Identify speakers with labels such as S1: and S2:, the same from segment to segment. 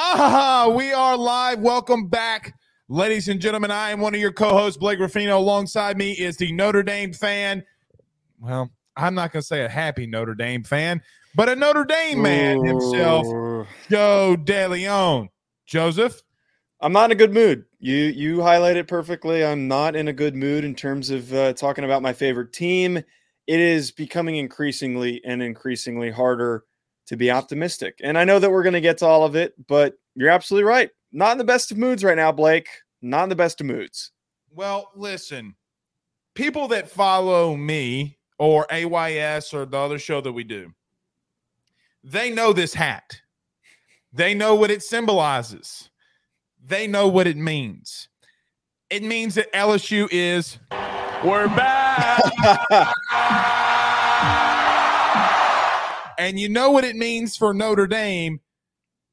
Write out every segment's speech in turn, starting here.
S1: Ah, we are live. Welcome back, ladies and gentlemen. I am one of your co-hosts, Blake Ruffino. Alongside me is the Notre Dame fan. Well, I'm not going to say a happy Notre Dame fan, but a Notre Dame man himself,
S2: Ooh.
S1: Joe DeLeone. Joseph,
S2: I'm not in a good mood. You you highlight it perfectly. I'm not in a good mood in terms of uh, talking about my favorite team. It is becoming increasingly and increasingly harder to be optimistic. And I know that we're going to get to all of it, but you're absolutely right. Not in the best of moods right now, Blake. Not in the best of moods.
S1: well, listen, people that follow me or AYS or the other show that we do, they know this hat. They know what it symbolizes. They know what it means. It means that LSU is we're back. and you know what it means for Notre Dame.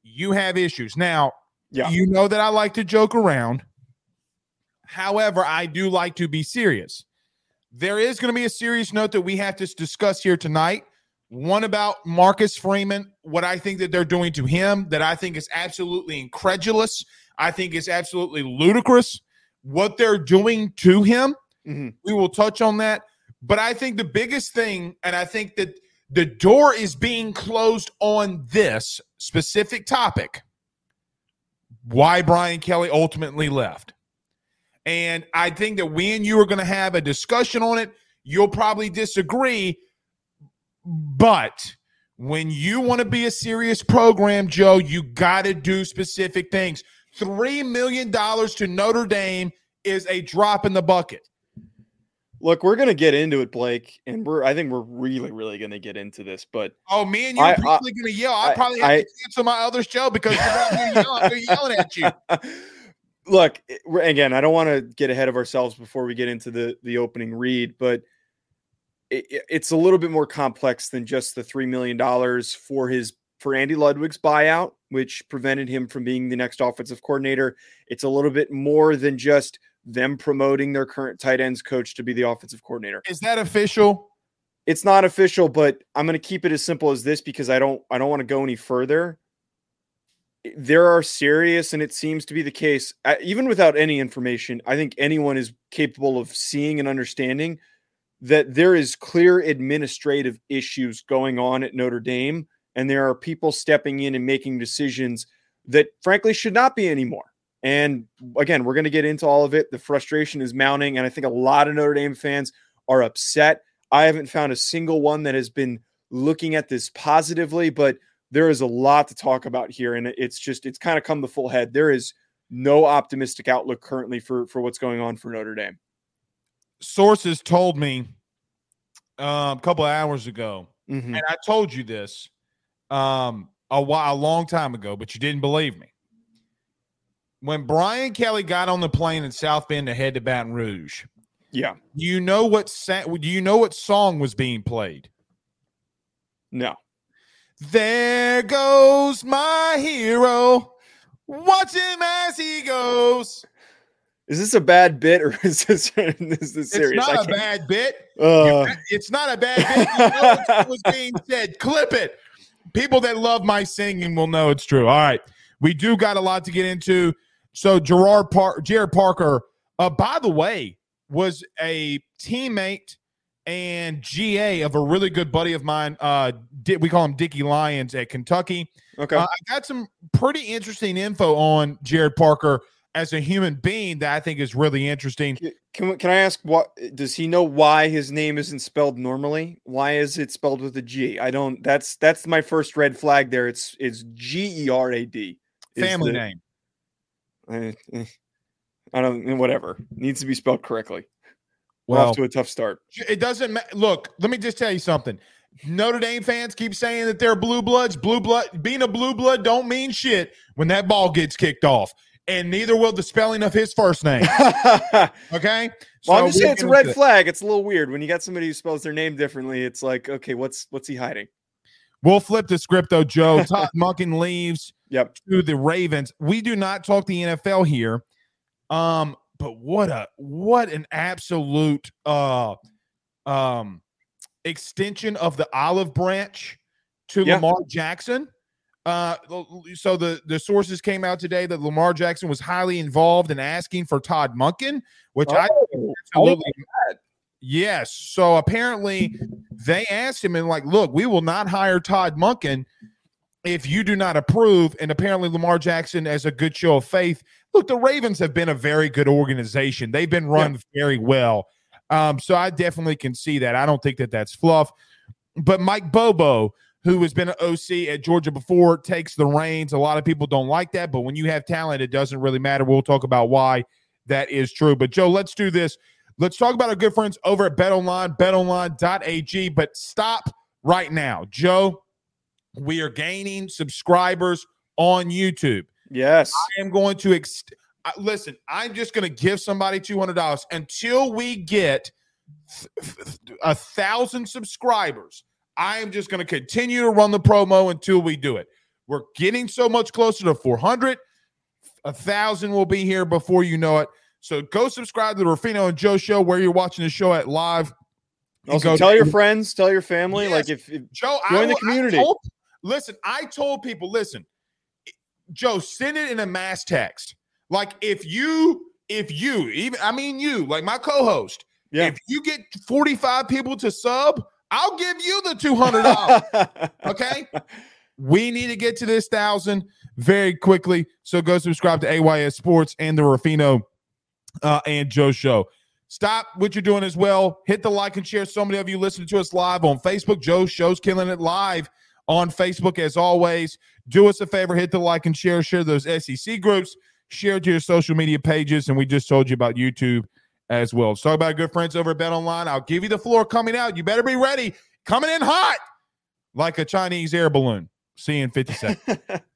S1: You have issues. Now,
S2: Yeah.
S1: you know that I like to joke around. However, I do like to be serious. There is going to be a serious note that we have to discuss here tonight. One about Marcus Freeman, what I think that they're doing to him, that I think is absolutely incredulous. I think is absolutely ludicrous. What they're doing to him,
S2: Mhm.
S1: we will touch on that. But I think the biggest thing, and I think that the door is being closed on this specific topic why Brian Kelly ultimately left. And I think that when you are going to have a discussion on it. You'll probably disagree. But when you want to be a serious program, Joe, you got to do specific things. $3 million to Notre Dame is a drop in the bucket.
S2: Look, we're going to get into it, Blake, and we're I think we're really really going to get into this, but
S1: Oh, me and you are probably going to yell. I,
S2: I-
S1: probably have
S2: I-
S1: to cancel my other show because you're yelling, they're yelling at you.
S2: look again i don't want to get ahead of ourselves before we get into the the opening read but it- it's a little bit more complex than just the three million dollars for his for andy ludwig's buyout which prevented him from being the next offensive coordinator it's a little bit more than just them promoting their current tight ends coach to be the offensive coordinator.
S1: Is that official?
S2: it's not official but i'm going to keep it as simple as this because i don't i don't want to go any further. There are serious and it seems to be the case uh, even without any information i think anyone is capable of seeing and understanding that there is clear administrative issues going on at notre dame and there are people stepping in and making decisions that frankly should not be anymore and again we're going to get into all of it the frustration is mounting and i think a lot of notre dame fans are upset I haven't found a single one that has been looking at this positively, but there is a lot to talk about here. And it's just, it's kind of come to full head. There is no optimistic outlook currently for, for what's going on for Notre Dame.
S1: Sources told me um, a couple of hours ago,
S2: Mhm.
S1: and I told you this um, a while, a long time ago, but you didn't believe me. When Brian Kelly got on the plane in South Bend to head to Baton Rouge,
S2: Yeah.
S1: do you know what do you know what song was being played?
S2: No.
S1: There goes my hero. Watch him as he goes.
S2: Is this a bad bit or is this, is this serious?
S1: It's not a bad bit.
S2: Uh,
S1: It's not a bad bit. You know what was being said. Clip it. People that love my singing will know it's true. All right. We do got a lot to get into. So Gerard Par- Gerad Parker, uh, by the way, was a teammate and GA of a really good buddy of mine. Uh, Di- we call him Dickie Lyons at Kentucky.
S2: okay.
S1: Uh, I got some pretty interesting info on Gerad Parker as a human being that I think is really interesting.
S2: Can- Can, can I ask what does he know why his name isn't spelled normally? Why is it spelled with a G? I don't that's that's my first red flag there. It's it's G E R A D.
S1: Family
S2: the-
S1: name.
S2: Eh, eh, I don't eh, whatever. Needs to be spelled correctly. We're
S1: Well,
S2: off to a tough start.
S1: it doesn't ma- look. Let me just tell you something. Notre Dame fans keep saying that they're blue bloods. Blue blood being a blue blood don't mean shit when that ball gets kicked off, and neither will the spelling of his first name. Okay.
S2: well,
S1: Okay,
S2: I'm just saying it's a red
S1: into it.
S2: flag. It's a little weird when you got somebody who spells their name differently. It's like, okay, what's what's he hiding?
S1: We'll flip the script though, Joe. Todd Monken leaves
S2: Yep.
S1: to the Ravens. We do not talk the NFL here. Um, but what a what an absolute uh um extension of the olive branch to
S2: Yeah.
S1: Lamar Jackson. Uh, so the the sources came out today that Lamar Jackson was highly involved in asking for Todd Monken, which I
S2: Oh,
S1: absolutely yes. So apparently they asked him and like, look, we will not hire Todd Monken if you do not approve. And apparently Lamar Jackson, as a good show of faith, look, the Ravens have been a very good organization. They've been run very well. Um, so I definitely can see that. I don't think that that's fluff. But Mike Bobo, who has been an OC at Georgia before, takes the reins. A lot of people don't like that, but when you have talent, it doesn't really matter. We'll talk about why that is true. But Joe, let's do this. Let's talk about our good friends over at BetOnline, betonline.ag. But stop right now. Joe, we are gaining subscribers on YouTube.
S2: Yes.
S1: I am going to ex- listen. I'm just going to give somebody two hundred dollars until we get a thousand subscribers. I am just going to continue to run the promo until we do it. We're getting so much closer to 400. A thousand will be here before you know it. So go subscribe to the Ruffino and Joe show where you're watching the show at live.
S2: Also,
S1: go-
S2: tell your friends, tell your family.
S1: Yes.
S2: Like if, if
S1: Joe,
S2: Join
S1: I,
S2: the
S1: will- I
S2: community.
S1: told- listen, I told people, listen, Joe, send it in a mass text. Like if you, if you, even I mean you, like my co-host,
S2: yeah.
S1: if you get 45 people to sub, I'll give you the $200. okay? We need to get to this thousand very quickly. So go subscribe to AYS Sports and the Ruffino uh, and Joe Show. Stop what you're doing as well. Hit the like and share. So many of you listening to us live on Facebook. Joe Show's killing it live on Facebook as always. Do us a favor, hit the like and share. Share those SEC groups. Share to your social media pages. And we just told you about YouTube as well. Let's talk about good friends over at Bet Online. I'll give you the floor coming out. You better be ready. Coming in hot like a Chinese air balloon. See you in 50 seconds.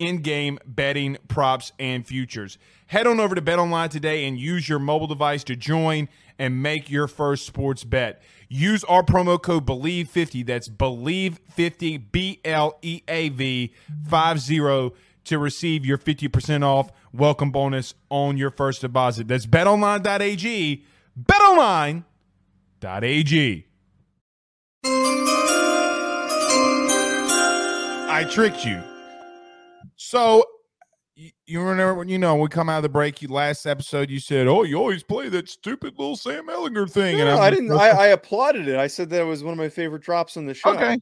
S1: in-game betting, props, and futures. Head on over to BetOnline today and use your mobile device to join and make your first sports bet. Use our promo code BELIEVE50, that's BELIEVE50, B L E A V 50 to receive your 50% off welcome bonus on your first deposit. That's betonline.ag, betonline.ag. I tricked you. So y- you remember when you know we come out of the break? You last episode you said, "Oh, you always play that stupid little Sam Ehlinger thing,"
S2: No,
S1: I'm
S2: I didn't. I, I applauded it. I said that it was one of my favorite drops on the show.
S1: okay.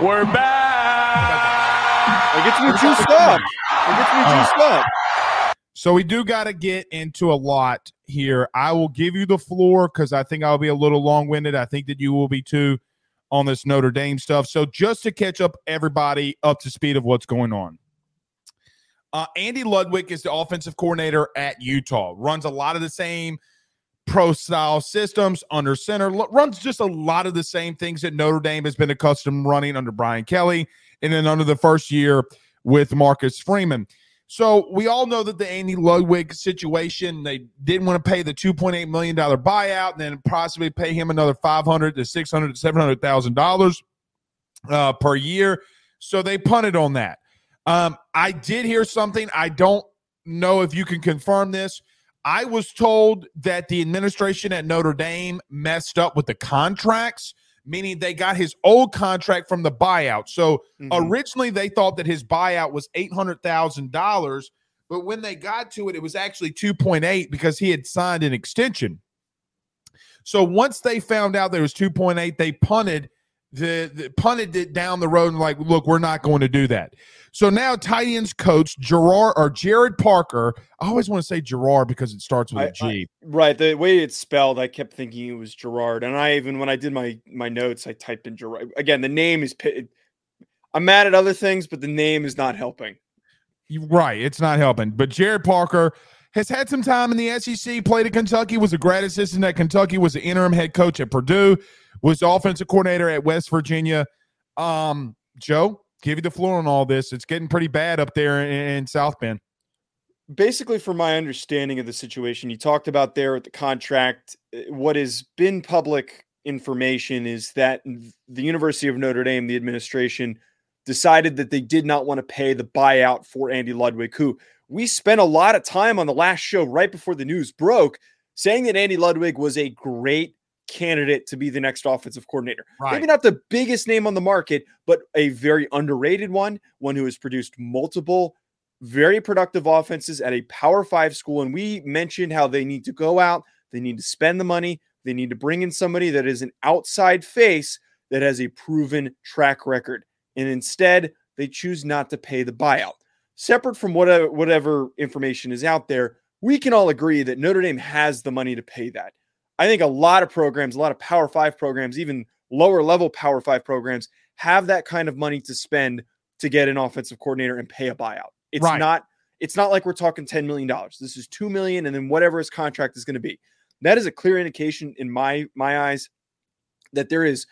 S3: We're back.
S2: It gets me juiced up. It gets me
S1: Uh,
S2: juiced up.
S1: So we do got to get into a lot here. I will give you the floor because I think I'll be a little long winded. I think that you will be too on this Notre Dame stuff. So just to catch up everybody up to speed of what's going on. Uh, Andy Ludwig is the offensive coordinator at Utah. Runs a lot of the same pro style systems under center. L- runs just a lot of the same things that Notre Dame has been accustomed running under Brian Kelly, and then under the first year with Marcus Freeman. So we all know that the Andy Ludwig situation, they didn't want to pay the $2.8 million buyout and then possibly pay him another 500 to 600 to $700,000 uh, per year. So they punted on that. Um, I did hear something. I don't know if you can confirm this. I was told that the administration at Notre Dame messed up with the contracts, meaning they got his old contract from the buyout. So
S2: Mhm.
S1: originally they thought that his buyout was $800,000, but when they got to it, it was actually 2.8 because he had signed an extension. So once they found out there was 2.8, they punted the, the punted it down the road and like, look, we're not going to do that. So now tight ends coach Gerard or Gerad Parker. I always want to say Gerard because it starts with a
S2: I-
S1: G.
S2: Right. The way it's spelled, I kept thinking it was Gerard. And I even when I did my my notes, I typed in Gerard. Again, the name is I'm mad at other things, but the name is not helping.
S1: You- Right. It's not helping. But Gerad Parker has had some time in the SEC, played at Kentucky, was a grad assistant at Kentucky, was the interim head coach at Purdue, was offensive coordinator at West Virginia. Um, Joe, give you the floor on all this. It's getting pretty bad up there in, in South Bend.
S2: basically, from my understanding of the situation, you talked about there with the contract, uh, what has been public information is that the University of Notre Dame, the administration, decided that they did not want to pay the buyout for Andy Ludwig, who we spent a lot of time on the last show right before the news broke saying that Andy Ludwig was a great candidate to be the next offensive coordinator. Right. Maybe not the biggest name on the market, but a very underrated one, one who has produced multiple very productive offenses at a Power 5 school and we mentioned how they need to go out, they need to spend the money, they need to bring in somebody that is an outside face that has a proven track record. And instead, they choose not to pay the buyout. Separate from whatever whatever information is out there, we can all agree that Notre Dame has the money to pay that. I think a lot of programs, a lot of Power Five programs, even lower level Power Five programs, have that kind of money to spend to get an offensive coordinator and pay a buyout. It's right. not. It's not like we're talking ten million dollars. This is two million, and then whatever his contract is going to be. That is a clear indication in my my eyes that there is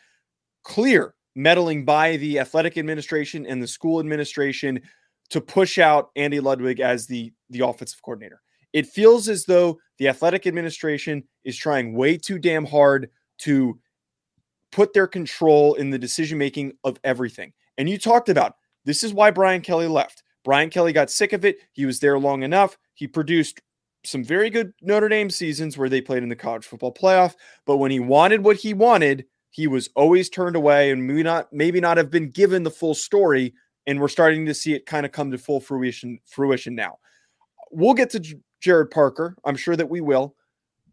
S2: clear meddling by the athletic administration and the school administration to push out Andy Ludwig as the the offensive coordinator. It feels as though the athletic administration is trying way too damn hard to put their control in the decision making of everything. And you talked about this is why Brian Kelly left. Brian Kelly got sick of it. He was there long enough. He produced some very good Notre Dame seasons where they played in the college football playoff. But when he wanted what he wanted, he was always turned away and maybe not maybe not have been given the full story. And we're starting to see it kind of come to full fruition fruition now. We'll get to Gerad Parker. I'm sure that we will.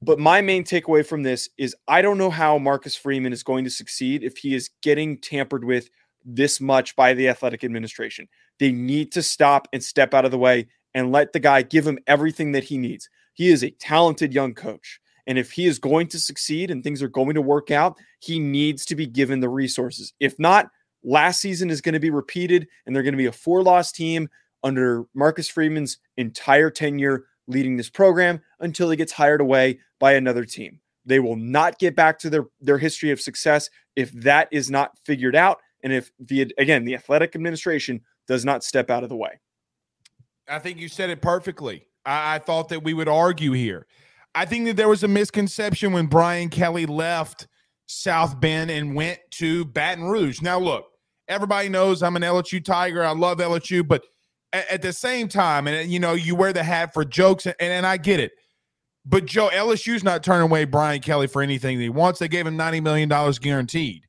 S2: But my main takeaway from this is I don't know how Marcus Freeman is going to succeed if he is getting tampered with this much by the athletic administration. They need to stop and step out of the way and let the guy give him everything that he needs. He is a talented young coach. And if he is going to succeed and things are going to work out, he needs to be given the resources. If not, last season is going to be repeated and they're going to be a four loss team under Marcus Freeman's entire tenure leading this program until he gets hired away by another team. They will not get back to their, their history of success if that is not figured out. And if the, again, the athletic administration does not step out of the way.
S1: I think you said it perfectly. I, I thought that we would argue here. I think that there was a misconception when Brian Kelly left South Bend and went to Baton Rouge. Now, look, everybody knows I'm an LSU Tiger. I love LSU, but at, at the same time, and you know, you wear the hat for jokes, and, and I get it. But Joe, LSU's not turning away Brian Kelly for anything he wants. They gave him $90 million guaranteed.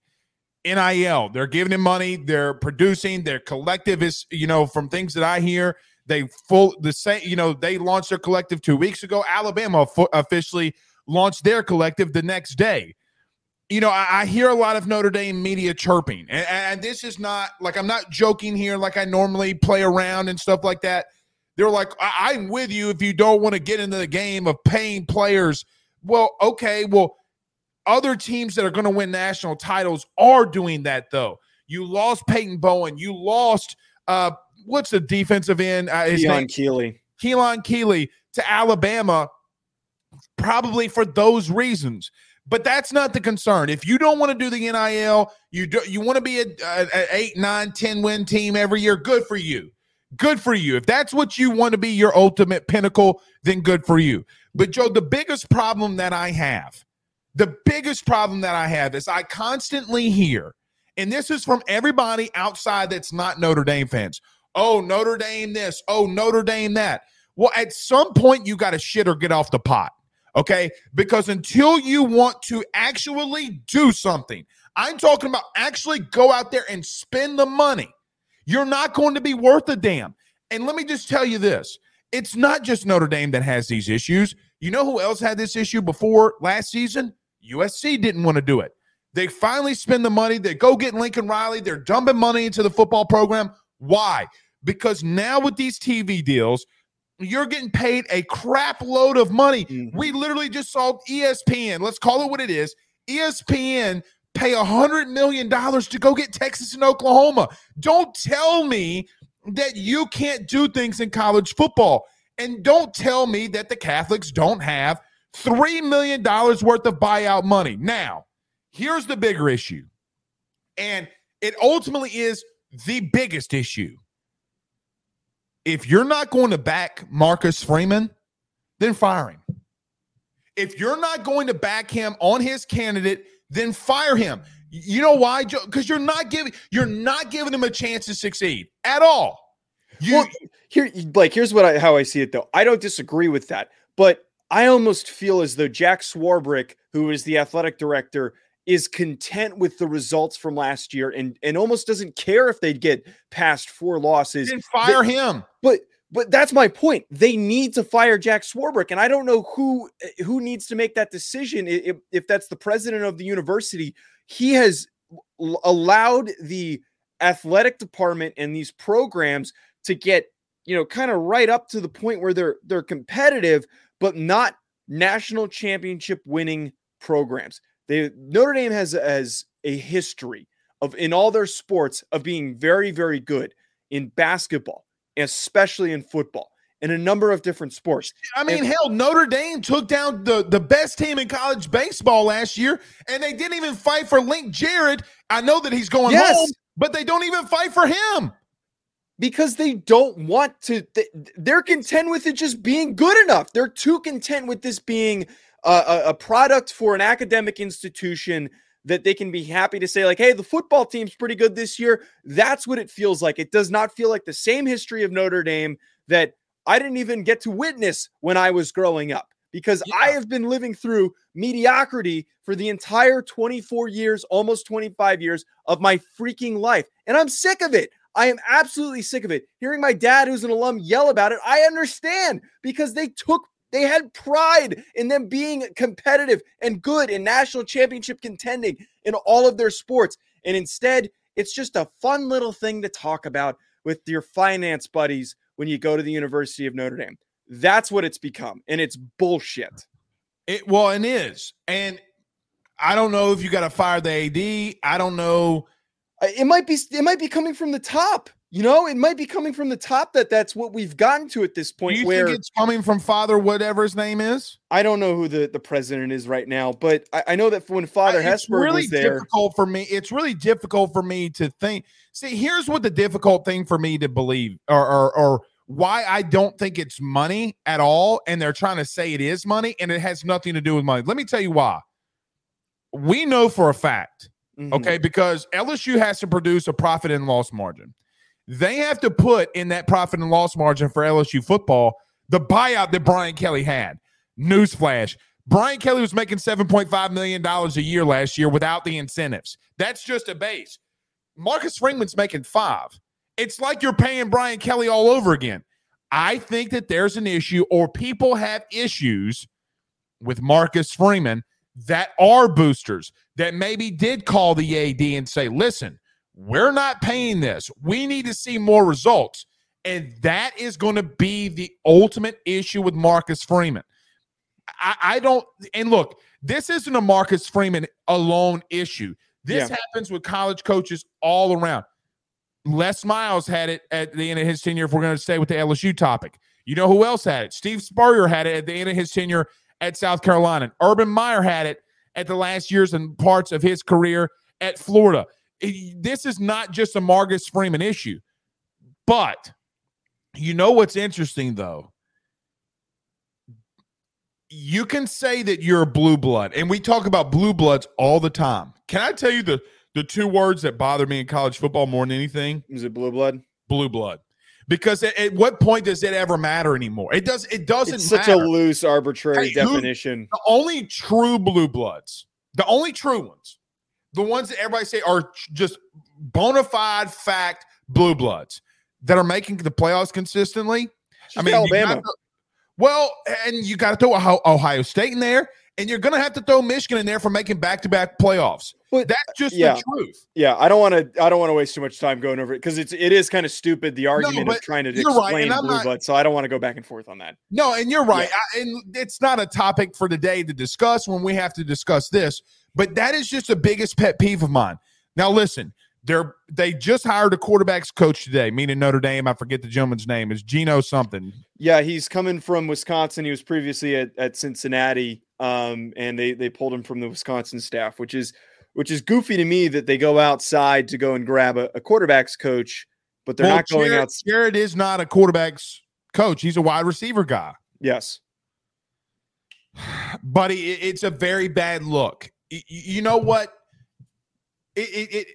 S1: NIL, they're giving him money, they're producing, their collective is, you know, from things that I hear, they full the same, you know, they launched their collective two weeks ago. Alabama officially launched their collective the next day you know, I, I, hear a lot of Notre Dame media chirping, and, and, this is not like I'm not joking here, like I normally play around and stuff like that. They're like, I, I'm with you if you don't want to get into the game of paying players. Well, okay, well, other teams that are going to win national titles are doing that though. You lost Peyton Bowen, you lost uh, what's the defensive end? Uh,
S2: his Keon name? Keeley.
S1: Keelan Keeley to Alabama, probably for those reasons. But that's not the concern. If you don't want to do the NIL, you do, you want to be a, a, a eight, nine, 10 win team every year, good for you. Good for you. If that's what you want to be your ultimate pinnacle, then good for you. But Joe, the biggest problem that I have, the biggest problem that I have is I constantly hear, and this is from everybody outside that's not Notre Dame fans. Oh, Notre Dame this. Oh, Notre Dame that. Well, at some point, you got to shit or get off the pot. Okay. Because until you want to actually do something, I'm talking about actually go out there and spend the money, you're not going to be worth a damn. And let me just tell you this it's not just Notre Dame that has these issues. You know who else had this issue before last season? USC didn't want to do it. They finally spend the money. They go get Lincoln Riley. They're dumping money into the football program. Why? Because now with these TV deals, you're getting paid a crap load of money. Mm-hmm. We literally just saw ESPN, let's call it what it is. ESPN pay a hundred million dollars to go get Texas and Oklahoma. Don't tell me that you can't do things in college football. And don't tell me that the Catholics don't have $3 million worth of buyout money. Now, here's the bigger issue. And it ultimately is the biggest issue if you're not going to back Marcus Freeman, then fire him. If you're not going to back him on his candidate, then fire him. You know why, Joe? Because you're not giving you're not giving him a chance to succeed at all. You,
S2: well, here, Blake. Here's what I how I see it though. I don't disagree with that, but I almost feel as though Jack Swarbrick, who is the athletic director, is content with the results from last year and and almost doesn't care if they get past four losses.
S1: Then fire but, him.
S2: But but that's my point. They need to fire Jack Swarbrick, and I don't know who eh, who needs to make that decision. If, if that's the president of the university, he has allowed the athletic department and these programs to get you know kind of right up to the point where they're they're competitive, but not national championship winning programs. They Notre Dame has as a history of in all their sports of being very very good in basketball, especially in football, in a number of different sports.
S1: I mean, and, hell, Notre Dame took down the the best team in college baseball last year, and they didn't even fight for Link Jarrett. I know that he's going yes. home, but they don't even fight for him
S2: because they don't want to they're content with it just being good enough they're too content with this being a, a, product for an academic institution that they can be happy to say like hey the football team's pretty good this year that's what it feels like it does not feel like the same history of notre dame that i didn't even get to witness when i was growing up because yeah. i have been living through mediocrity for the entire 24 years almost 25 years of my freaking life and i'm sick of it I am absolutely sick of it. Hearing my dad, who's an alum, yell about it, I understand because they took, they had pride in them being competitive and good in national championship contending in all of their sports. And instead, it's just a fun little thing to talk about with your finance buddies when you go to the University of Notre Dame. That's what it's become. And it's bullshit.
S1: It well, it is. And I don't know if you got to fire the AD. I don't know uh,
S2: it might be it might be coming from the top. You know, it might be coming from the top that that's what we've gotten to at this point.
S1: Do you
S2: where
S1: think it's coming from Father, whatever his name is?
S2: I don't know who the, the president is right now, but I, I know that when Father it's Hesburgh
S1: really
S2: was there,
S1: difficult for me. It's really difficult for me to think. See, here's what the difficult thing for me to believe, or, or, or why I don't think it's money at all, and they're trying to say it is money, and it has nothing to do with money. Let me tell you why. We know for a fact Mm-hmm. Okay, because LSU has to produce a profit and loss margin. They have to put in that profit and loss margin for LSU football the buyout that Brian Kelly had. Newsflash. Brian Kelly was making $7.5 million a year last year without the incentives. That's just a base. Marcus Freeman's making five. It's like you're paying Brian Kelly all over again. I think that there's an issue, or people have issues with Marcus Freeman that are boosters that maybe did call the AD and say, listen, we're not paying this. We need to see more results. And that is going to be the ultimate issue with Marcus Freeman. I, I, don't, and look, this isn't a Marcus Freeman alone issue. This yeah. happens with college coaches all around. Les Miles had it at the end of his tenure, if we're going to stay with the LSU topic. You know who else had it? Steve Spurrier had it at the end of his tenure at South Carolina. Urban Meyer had it at the last years and parts of his career at Florida. This is not just a Marcus Freeman issue. But you know what's interesting though? You can say that you're a blue blood, and we talk about blue bloods all the time. Can I tell you the the two words that bother me in college football more than anything?
S2: Is it blue blood?
S1: Blue blood because at, at, what point does it ever matter anymore? It does. It doesn't.
S2: It's such
S1: matter.
S2: a loose, arbitrary hey, definition.
S1: Who, the only true blue bloods, the only true ones, the ones that everybody say are just bona fide fact blue bloods that are making the playoffs consistently.
S2: I mean, Alabama.
S1: To, well, and you got to throw Ohio State in there, and you're going to have to throw Michigan in there for making back to back playoffs. But that's just yeah, the truth.
S2: Yeah, I don't want to. I don't want to waste too much time going over it because it's it is kind of stupid the argument no, of trying to explain right, blue not, blood. So I don't want to go back and forth on that.
S1: No, and you're right. Yeah. I, and it's not a topic for today to discuss when we have to discuss this. But that is just the biggest pet peeve of mine. Now listen, they're they just hired a quarterbacks coach today, meaning Notre Dame. I forget the gentleman's name. Is Gino something?
S2: Yeah, he's coming from Wisconsin. He was previously at, at Cincinnati, um, and they they pulled him from the Wisconsin staff, which is which is goofy to me that they go outside to go and grab a, a quarterbacks coach but they're
S1: Well,
S2: not going
S1: Gerad,
S2: out.
S1: Gerad is not a quarterback's coach. He's a wide receiver guy.
S2: Yes.
S1: buddy, it's a very bad look. You know what? It, it, it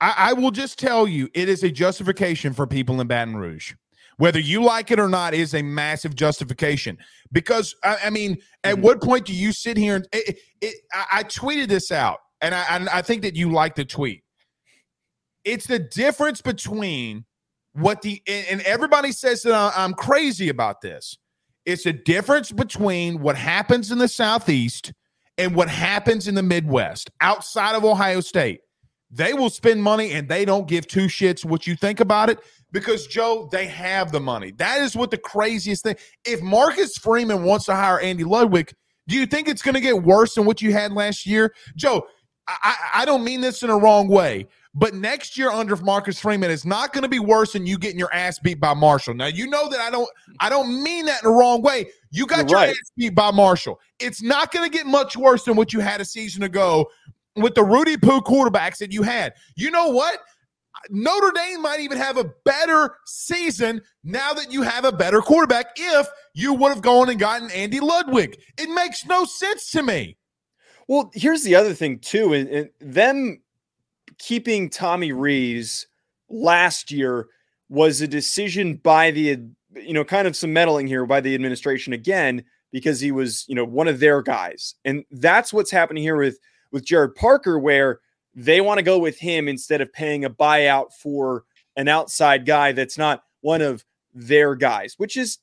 S1: I, I will just tell you, it is a justification for people in Baton Rouge. Whether you like it or not, is a massive justification. Because I, I mean, at
S2: Mhm.
S1: what point do you sit here and it, it, I, I tweeted this out, and I, I think that you like the tweet. It's the difference between what the and everybody says that I'm crazy about this. It's a difference between what happens in the Southeast and what happens in the Midwest outside of Ohio State. They will spend money and they don't give two shits what you think about it because, Joe, they have the money. That is what the craziest thing. If Marcus Freeman wants to hire Andy Ludwig, do you think it's going to get worse than what you had last year? Joe, I, I don't mean this in a wrong way, but next year under Marcus Freeman is not going to be worse than you getting your ass beat by Marshall. Now you know that I don't I don't mean that in the wrong way. You got your
S2: right.
S1: ass beat by Marshall. It's not going to get much worse than what you had a season ago with the Rudy Poo quarterbacks that you had. You know what? Notre Dame might even have a better season now that you have a better quarterback if you would have gone and gotten Andy Ludwig. It makes no sense to me.
S2: Well, here's the other thing too, and, and them keeping Tommy Rees last year was a decision by the you know kind of some meddling here by the administration again because he was you know one of their guys, and that's what's happening here with with Gerad Parker where they want to go with him instead of paying a buyout for an outside guy that's not one of their guys, which is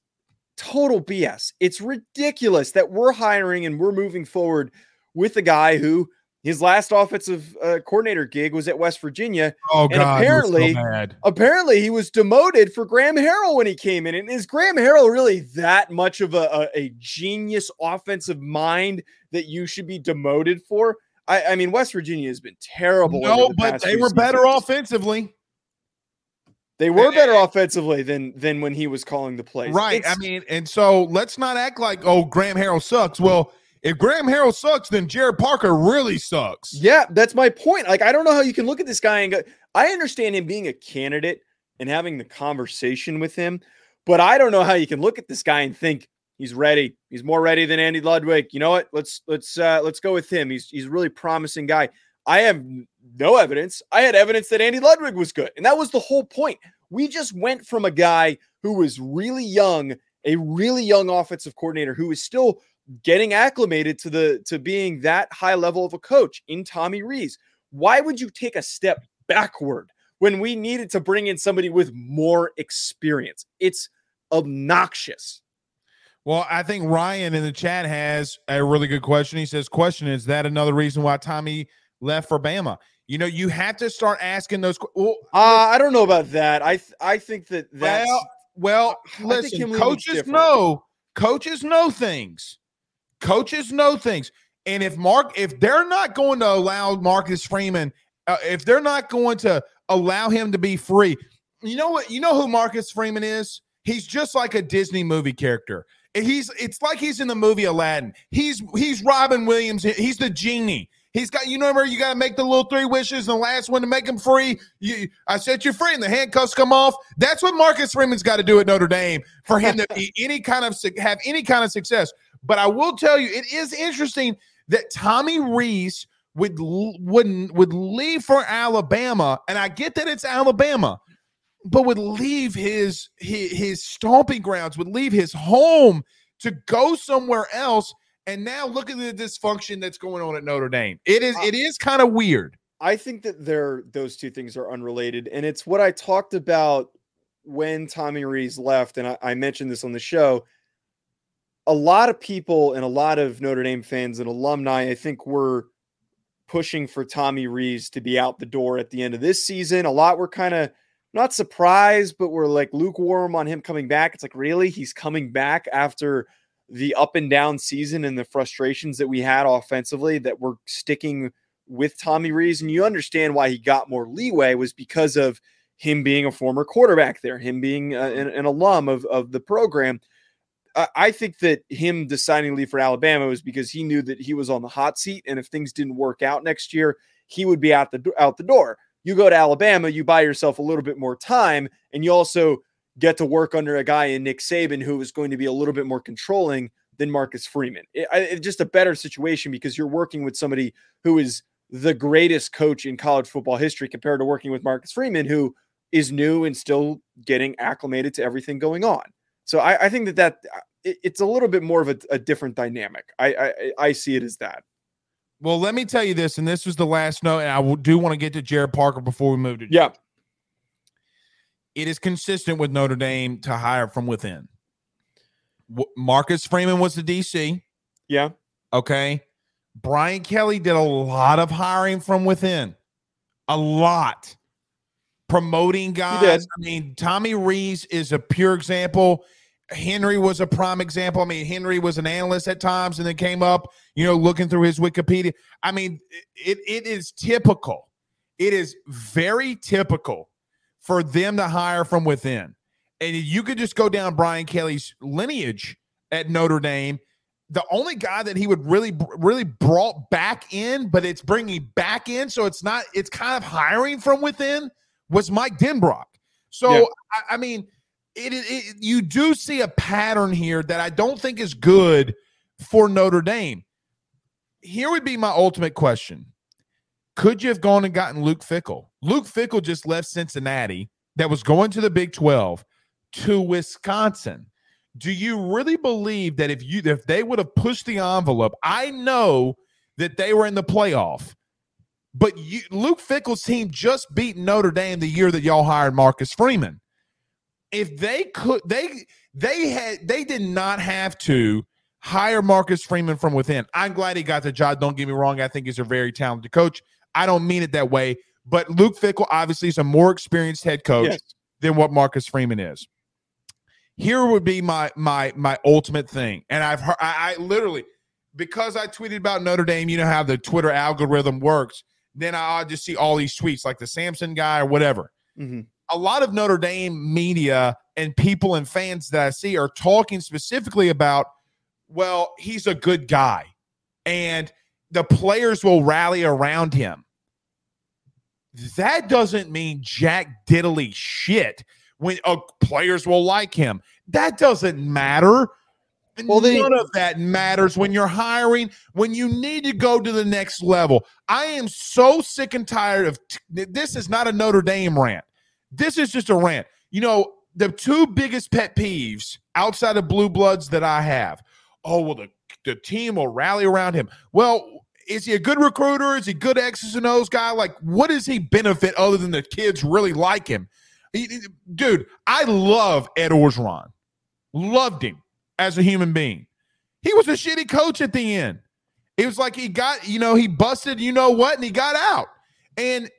S2: total BS. It's ridiculous that we're hiring and we're moving forward with a guy who his last offensive uh, coordinator gig was at West Virginia.
S1: Oh
S2: And apparently-
S1: bad.
S2: Apparently, he was demoted for Graham Harrell when he came in. And is Graham Harrell really that much of a, a, a genius offensive mind that you should be demoted for? I, I mean, West Virginia has been terrible.
S1: No,
S2: the
S1: but they were better offensively.
S2: They were better offensively than than when he was calling the plays.
S1: Right.
S2: It's-
S1: I mean, and so let's not act like, oh, Graham Harrell sucks. Well, if Graham Harrell sucks, then Gerad Parker really sucks.
S2: Yeah, that's my point. Like, I don't know how you can look at this guy and go, I understand him being a candidate and having the conversation with him, but I don't know how you can look at this guy and think he's ready. He's more ready than Andy Ludwig. You know what? Let's let's uh let's go with him. He's he's a really promising guy. I have no evidence. I had evidence that Andy Ludwig was good. And that was the whole point. We just went from a guy who was really young, a really young offensive coordinator who is still getting acclimated to the to being that high level of a coach in Tommy Rees. Why would you take a step backward when we needed to bring in somebody with more experience? It's obnoxious.
S1: Well, I think Ryan in the chat has a really good question. He says, Question is that another reason why Tommy left for Bama? You know, you have to start asking those. Well,
S2: Uh, I don't know about that. I th- I think that that's
S1: well, well
S2: I
S1: listen, coaches know, coaches know things. Coaches know things. And if Mark, if they're not going to allow Marcus Freeman, uh, if they're not going to allow him to be free, you know what? You know who Marcus Freeman is? He's just like a Disney movie character. He's it's like he's in the movie Aladdin. He's he's Robin Williams. He's the genie. He's got you know where you got to make the little three wishes and the last one to make him free. You, I set you free and the handcuffs come off. That's what Marcus Freeman's got to do at Notre Dame for him to be any kind of have any kind of success. But I will tell you, it is interesting that Tommy Rees would wouldn't would leave for Alabama, and I get that it's Alabama, but would leave his his, his stomping grounds, would leave his home to go somewhere else. And now look at the dysfunction that's going on at Notre Dame. It is it is kind of weird.
S2: I think that they're those two things are unrelated, and it's what I talked about when Tommy Rees left, and I, I mentioned this on the show. A lot of people and a lot of Notre Dame fans and alumni, I think, were pushing for Tommy Rees to be out the door at the end of this season. A lot were kind of not surprised, but were like lukewarm on him coming back. It's like, really? He's coming back after the up and down season and the frustrations that we had offensively that were sticking with Tommy Rees. And you understand why he got more leeway was because of him being a former quarterback there, him being uh, an, an alum of, of the program. I- think that him deciding to leave for Alabama was because he knew that he was on the hot seat, and if things didn't work out next year, he would be out the out the door. You go to Alabama, you buy yourself a little bit more time, and you also get to work under a guy in Nick Saban who is going to be a little bit more controlling than Marcus Freeman. It, it's just a better situation because you're working with somebody who is the greatest coach in college football history compared to working with Marcus Freeman, who is new and still getting acclimated to everything going on. So I, I think that that uh, it, it's a little bit more of a, a different dynamic. I, I I see it as that.
S1: Well, let me tell you this, and this was the last note, and I do want to get to Gerad Parker before we move to.
S2: Yeah.
S1: It is consistent with Notre Dame to hire from within. Marcus Freeman was the DC.
S2: Yeah.
S1: Okay. Brian Kelly did a lot of hiring from within. A lot. Promoting guys. I mean, Tommy Rees is a pure example. Henry was a prime example. I mean, Henry was an analyst at times and then came up, you know, looking through his Wikipedia. I mean, it, it is typical. It is very typical for them to hire from within. And you could just go down Brian Kelly's lineage at Notre Dame. The only guy that he would really, really brought back in, but it's bringing back in, so it's not, it's kind of hiring from within, was Mike Denbrock. So, yeah. I, I mean, it, it you do see a pattern here that I don't think is good for Notre Dame. Here would be my ultimate question. Could you have gone and gotten Luke Fickell? Luke Fickell just left Cincinnati that was going to the Big 12 to Wisconsin. Do you really believe that if you if they would have pushed the envelope, I know that they were in the playoff. But you, Luke Fickell's team just beat Notre Dame the year that y'all hired Marcus Freeman if they could they they had they did not have to hire Marcus Freeman from within. I'm glad he got the job. Don't get me wrong. I think he's a very talented coach. I don't mean it that way, but Luke Fickell obviously is a more experienced head coach yes. than what Marcus Freeman is. Here would be my my my ultimate thing, and I've heard I, I literally because I tweeted about Notre Dame. You know how the Twitter algorithm works. Then I just see all these tweets, like the Samson guy or whatever. Mm-hmm a lot of Notre Dame media and people and fans that I see are talking specifically about, well, he's a good guy and the players will rally around him. That doesn't mean Jack Diddley shit when uh, players will like him. That doesn't matter. Well, they, none of that matters when you're hiring, when you need to go to the next level. I am so sick and tired of this is not a Notre Dame rant. This is just a rant. You know, the two biggest pet peeves outside of blue bloods that I have. Oh, well, the, the team will rally around him. Well, is he a good recruiter? Is he good X's and O's guy? Like, what does he benefit other than the kids really like him? He, dude, I love Ed Orgeron. Loved him as a human being. He was a shitty coach at the end. It was like he got, you know, he busted, you know what, and he got out. And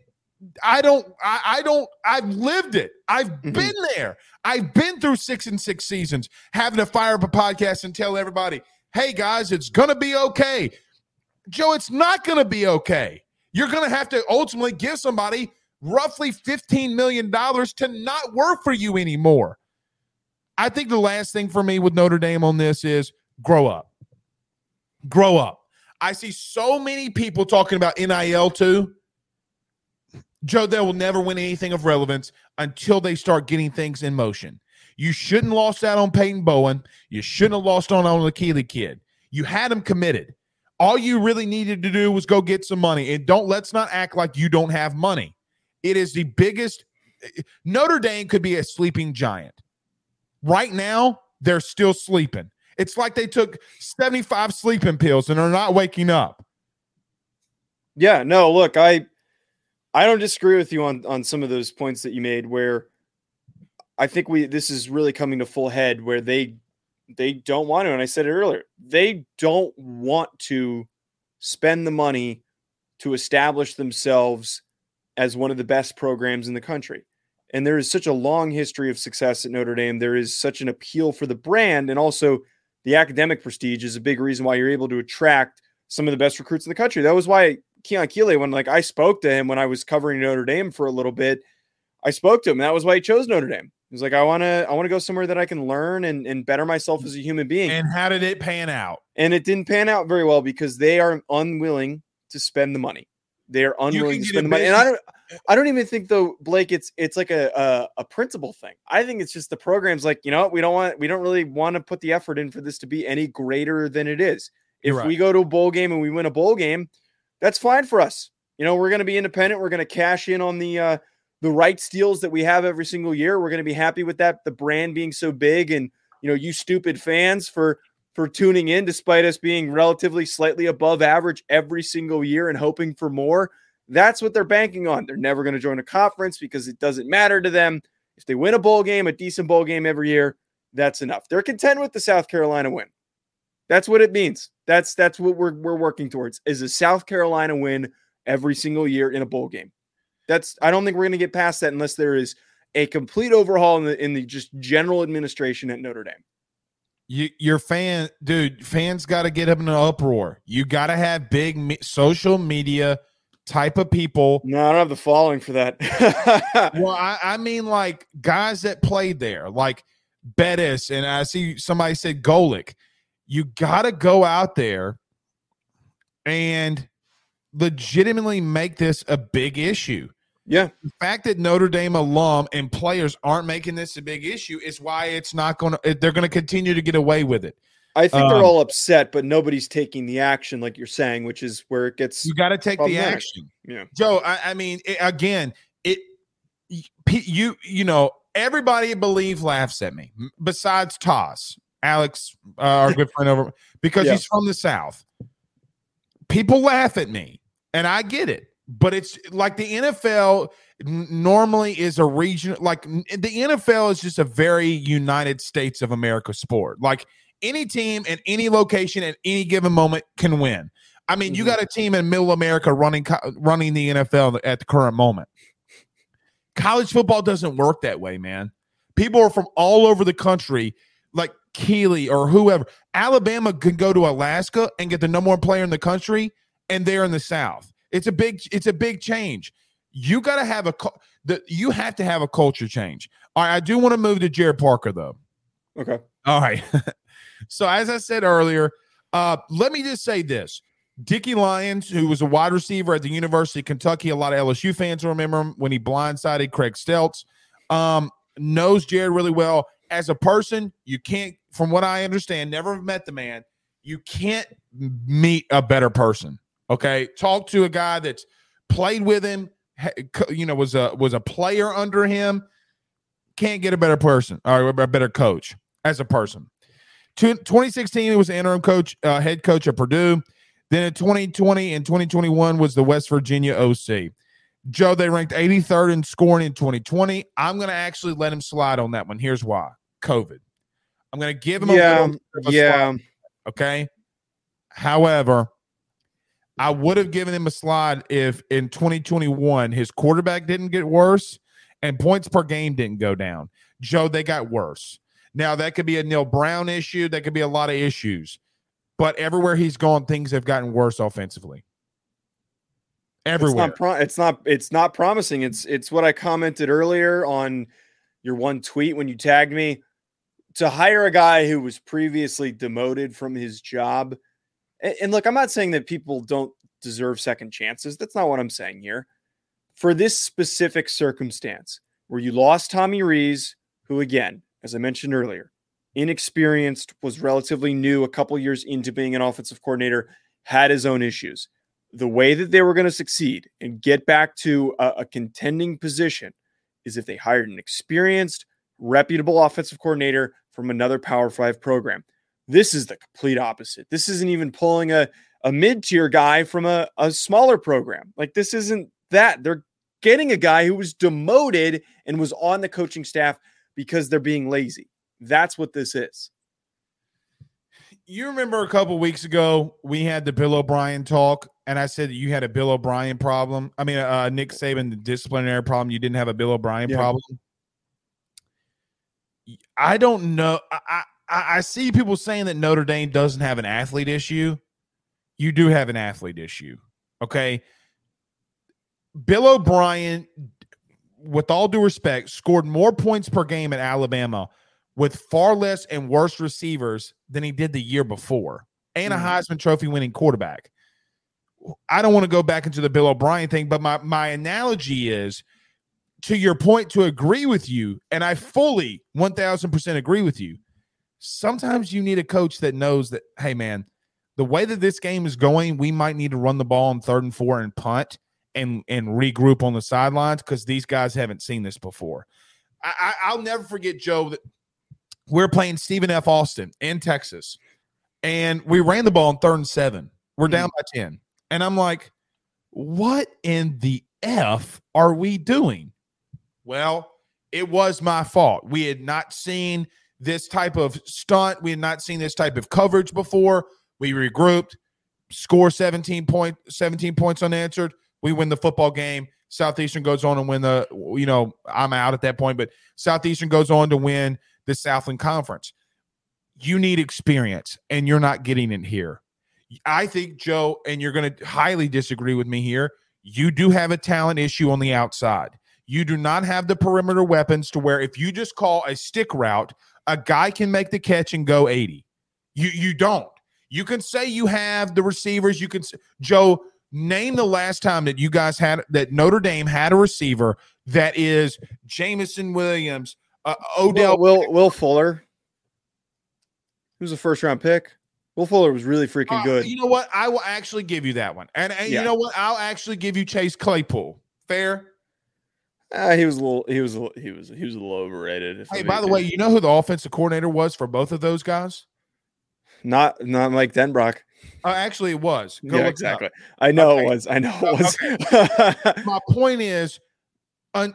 S1: I don't, I, I, don't, I've lived it. I've mm-hmm. been there. I've been through six and six seasons having to fire up a podcast and tell everybody, hey guys, it's going to be okay. Joe, it's not going to be okay. You're going to have to ultimately give somebody roughly $15 million to not work for you anymore. I think the last thing for me with Notre Dame on this is grow up. Grow up. I see so many people talking about NIL too Joe, they will never win anything of relevance until they start getting things in motion. You shouldn't have lost out on Peyton Bowen. You shouldn't have lost on on the Keeley kid. You had him committed. All you really needed to do was go get some money. And don't let's not act like you don't have money. It is the biggest Notre Dame could be a sleeping giant. Right now, they're still sleeping. It's like they took 75 sleeping pills and are not waking up.
S2: Yeah, no, look, I I don't disagree with you on on some of those points that you made where I think we this is really coming to full head where they they don't want to and I said it earlier. They don't want to spend the money to establish themselves as one of the best programs in the country. And there is such a long history of success at Notre Dame. There is such an appeal for the brand and also the academic prestige is a big reason why you're able to attract some of the best recruits in the country. That was why Keon Keeley, when like I spoke to him when I was covering Notre Dame for a little bit, I spoke to him. that was why he chose Notre Dame. He was like, I want to, I want to go somewhere that I can learn and, and better myself mm. as a human being.
S1: And how did it pan out?
S2: And it didn't pan out very well because they are unwilling to spend the money. They're unwilling to spend the money. And I don't I don't even think though, Blake, it's it's like a, a a principle thing. I think it's just the program's like, you know we don't want we don't really want to put the effort in for this to be any greater than it is. If
S1: right.
S2: we go to a bowl game and we win a bowl game, that's fine for us. You know, we're gonna be independent. We're gonna cash in on the uh the rights deals that we have every single year. We're gonna be happy with that, the brand being so big and you know, you stupid fans for for tuning in despite us being relatively slightly above average every single year and hoping for more. That's what they're banking on. They're never going to join a conference because it doesn't matter to them. If they win a bowl game, a decent bowl game every year, that's enough. They're content with the South Carolina win. That's what it means. That's that's what we're we're working towards is a South Carolina win every single year in a bowl game. That's I don't think we're going to get past that unless there is a complete overhaul in the in the just general administration at Notre Dame.
S1: You, your fan, dude, fans got to get up in an uproar. You got to have big me- social media type of people.
S2: No, I don't have the following for that.
S1: Well, I, I mean, like guys that played there, like Bettis, and I see somebody said Golic. You got to go out there and legitimately make this a big issue.
S2: Yeah,
S1: The fact that Notre Dame alum and players aren't making this a big issue is why it's not going to. They're going to continue to get away with it.
S2: I think they're
S1: Um,
S2: all upset, but nobody's taking the action, like you're saying, which is where it gets.
S1: You got to take the action.
S2: Yeah.
S1: Joe. I, I mean, it, again, it you you know everybody believe laughs at me besides Toss, Alex, uh, our good friend over because
S2: Yeah.
S1: he's from the South. People laugh at me, and I get it. But it's like the NFL normally is a region. Like the NFL is just a very United States of America sport. Like any team in any location at any given moment can win. I mean, you
S2: Mhm.
S1: got a team in Middle America running running the NFL at the current moment. College football doesn't work that way, man. People are from all over the country, like Keeley or whoever. Alabama can go to Alaska and get the number one player in the country, and they're in the South. It's a big, it's a big change. You got to have a, the, you have to have a culture change. All right, I do want to move to Gerad Parker though.
S2: Okay.
S1: All right. so as I said earlier, uh, let me just say this. Dicky Lyons, who was a wide receiver at the University of Kentucky, a lot of LSU fans will remember him when he blindsided Craig Steltz. Um, knows Gerad really well. As a person, you can't, from what I understand, never have met the man. You can't meet a better person. Okay, talk to a guy that's played with him. You know, was a was a player under him. Can't get a better person or a better coach as a person. 2016, he was the interim coach, uh, head coach at Purdue. Then in 2020 and 2021 was the West Virginia OC. Joe, they ranked 83rd in scoring in 2020. I'm going to actually let him slide on that one. Here's why: COVID. I'm going to give him a
S2: Yeah.
S1: little bit of a slide,
S2: Yeah.
S1: okay. However, I would have given him a slide if in 2021 his quarterback didn't get worse and points per game didn't go down. Joe, they got worse. Now that could be a Neal Brown issue. That could be a lot of issues, but everywhere he's gone, things have gotten worse offensively.
S2: It's
S1: Everywhere.
S2: not, pro- it's not. It's not promising. It's. It's what I commented earlier on your one tweet when you tagged me to hire a guy who was previously demoted from his job. And, and look, I'm not saying that people don't deserve second chances. That's not what I'm saying here. For this specific circumstance, where you lost Tommy Rees, who again, as I mentioned earlier, inexperienced, was relatively new, a couple years into being an offensive coordinator, had his own issues the way that they were going to succeed and get back to a, a contending position is if they hired an experienced, reputable offensive coordinator from another Power Five program. This is the complete opposite. This isn't even pulling a, a mid tier guy from a, a smaller program. Like, this isn't that. They're getting a guy who was demoted and was on the coaching staff because they're being lazy. That's what this is.
S1: you remember a couple weeks ago we had the Bill O'Brien talk, and I said that you had a Bill O'Brien problem. I mean, uh, Nick Saban, the disciplinary problem. You didn't have a Bill O'Brien
S2: Yeah.
S1: problem. I don't know. I, I I see people saying that Notre Dame doesn't have an athlete issue. You do have an athlete issue. Okay. Bill O'Brien, with all due respect, scored more points per game at Alabama with far less and worse receivers than he did the year before, and a
S2: Mhm.
S1: Heisman Trophy winning quarterback. I don't want to go back into the Bill O'Brien thing, but my my analogy is to your point to agree with you, and I fully 1000% agree with you. Sometimes you need a coach that knows that, hey, man, the way that this game is going, we might need to run the ball on third and four and punt and and regroup on the sidelines because these guys haven't seen this before. I, I, will never forget, Joe, that we're playing Stephen F. Austin in Texas, and we ran the ball on third and seven. We're down mm. by 10. And I'm like, what in the F are we doing? Well, it was my fault. We had not seen this type of stunt. We had not seen this type of coverage before. We regrouped, score 17 point 17 points unanswered. We win the football game. Southeastern goes on and win the, you know, I'm out at that point, but Southeastern goes on to win the Southland Conference. You need experience, and you're not getting it here. I think, Joe, and you're going to highly disagree with me here. You do have a talent issue on the outside. You do not have the perimeter weapons to where if you just call a stick route, a guy can make the catch and go 80. You you don't. You can say you have the receivers. You can Joe name the last time that you guys had that Notre Dame had a receiver that is Jameson Williams, uh, Odell,
S2: Will, Will, Will Fuller, who's a first round pick. Will Fuller was really freaking uh, good.
S1: You know what? I will actually give you that one, and, and yeah. you know what? I'll actually give you Chase Claypool. Fair.
S2: Uh, he was a little. He was. A, he was. He was a little overrated.
S1: Hey, by the way, you know who the offensive coordinator was for both of those guys?
S2: Not not Mike Denbrock.
S1: Uh, actually, it was.
S2: Go yeah, exactly. I know okay. it was. I know it was.
S1: Okay. My point is, un-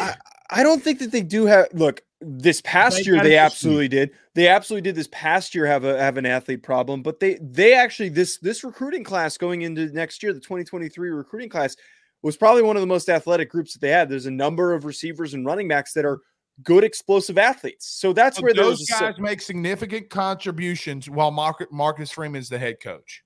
S2: I, I don't think that they do have. Look, this past they year they absolutely did. They absolutely did. This past year have a have an athlete problem, but they they actually this this recruiting class going into next year, the 2023 recruiting class was probably one of the most athletic groups that they had. There's a number of receivers and running backs that are good explosive athletes. So that's where
S1: those guys a, make significant contributions while Marcus Freeman is the head coach.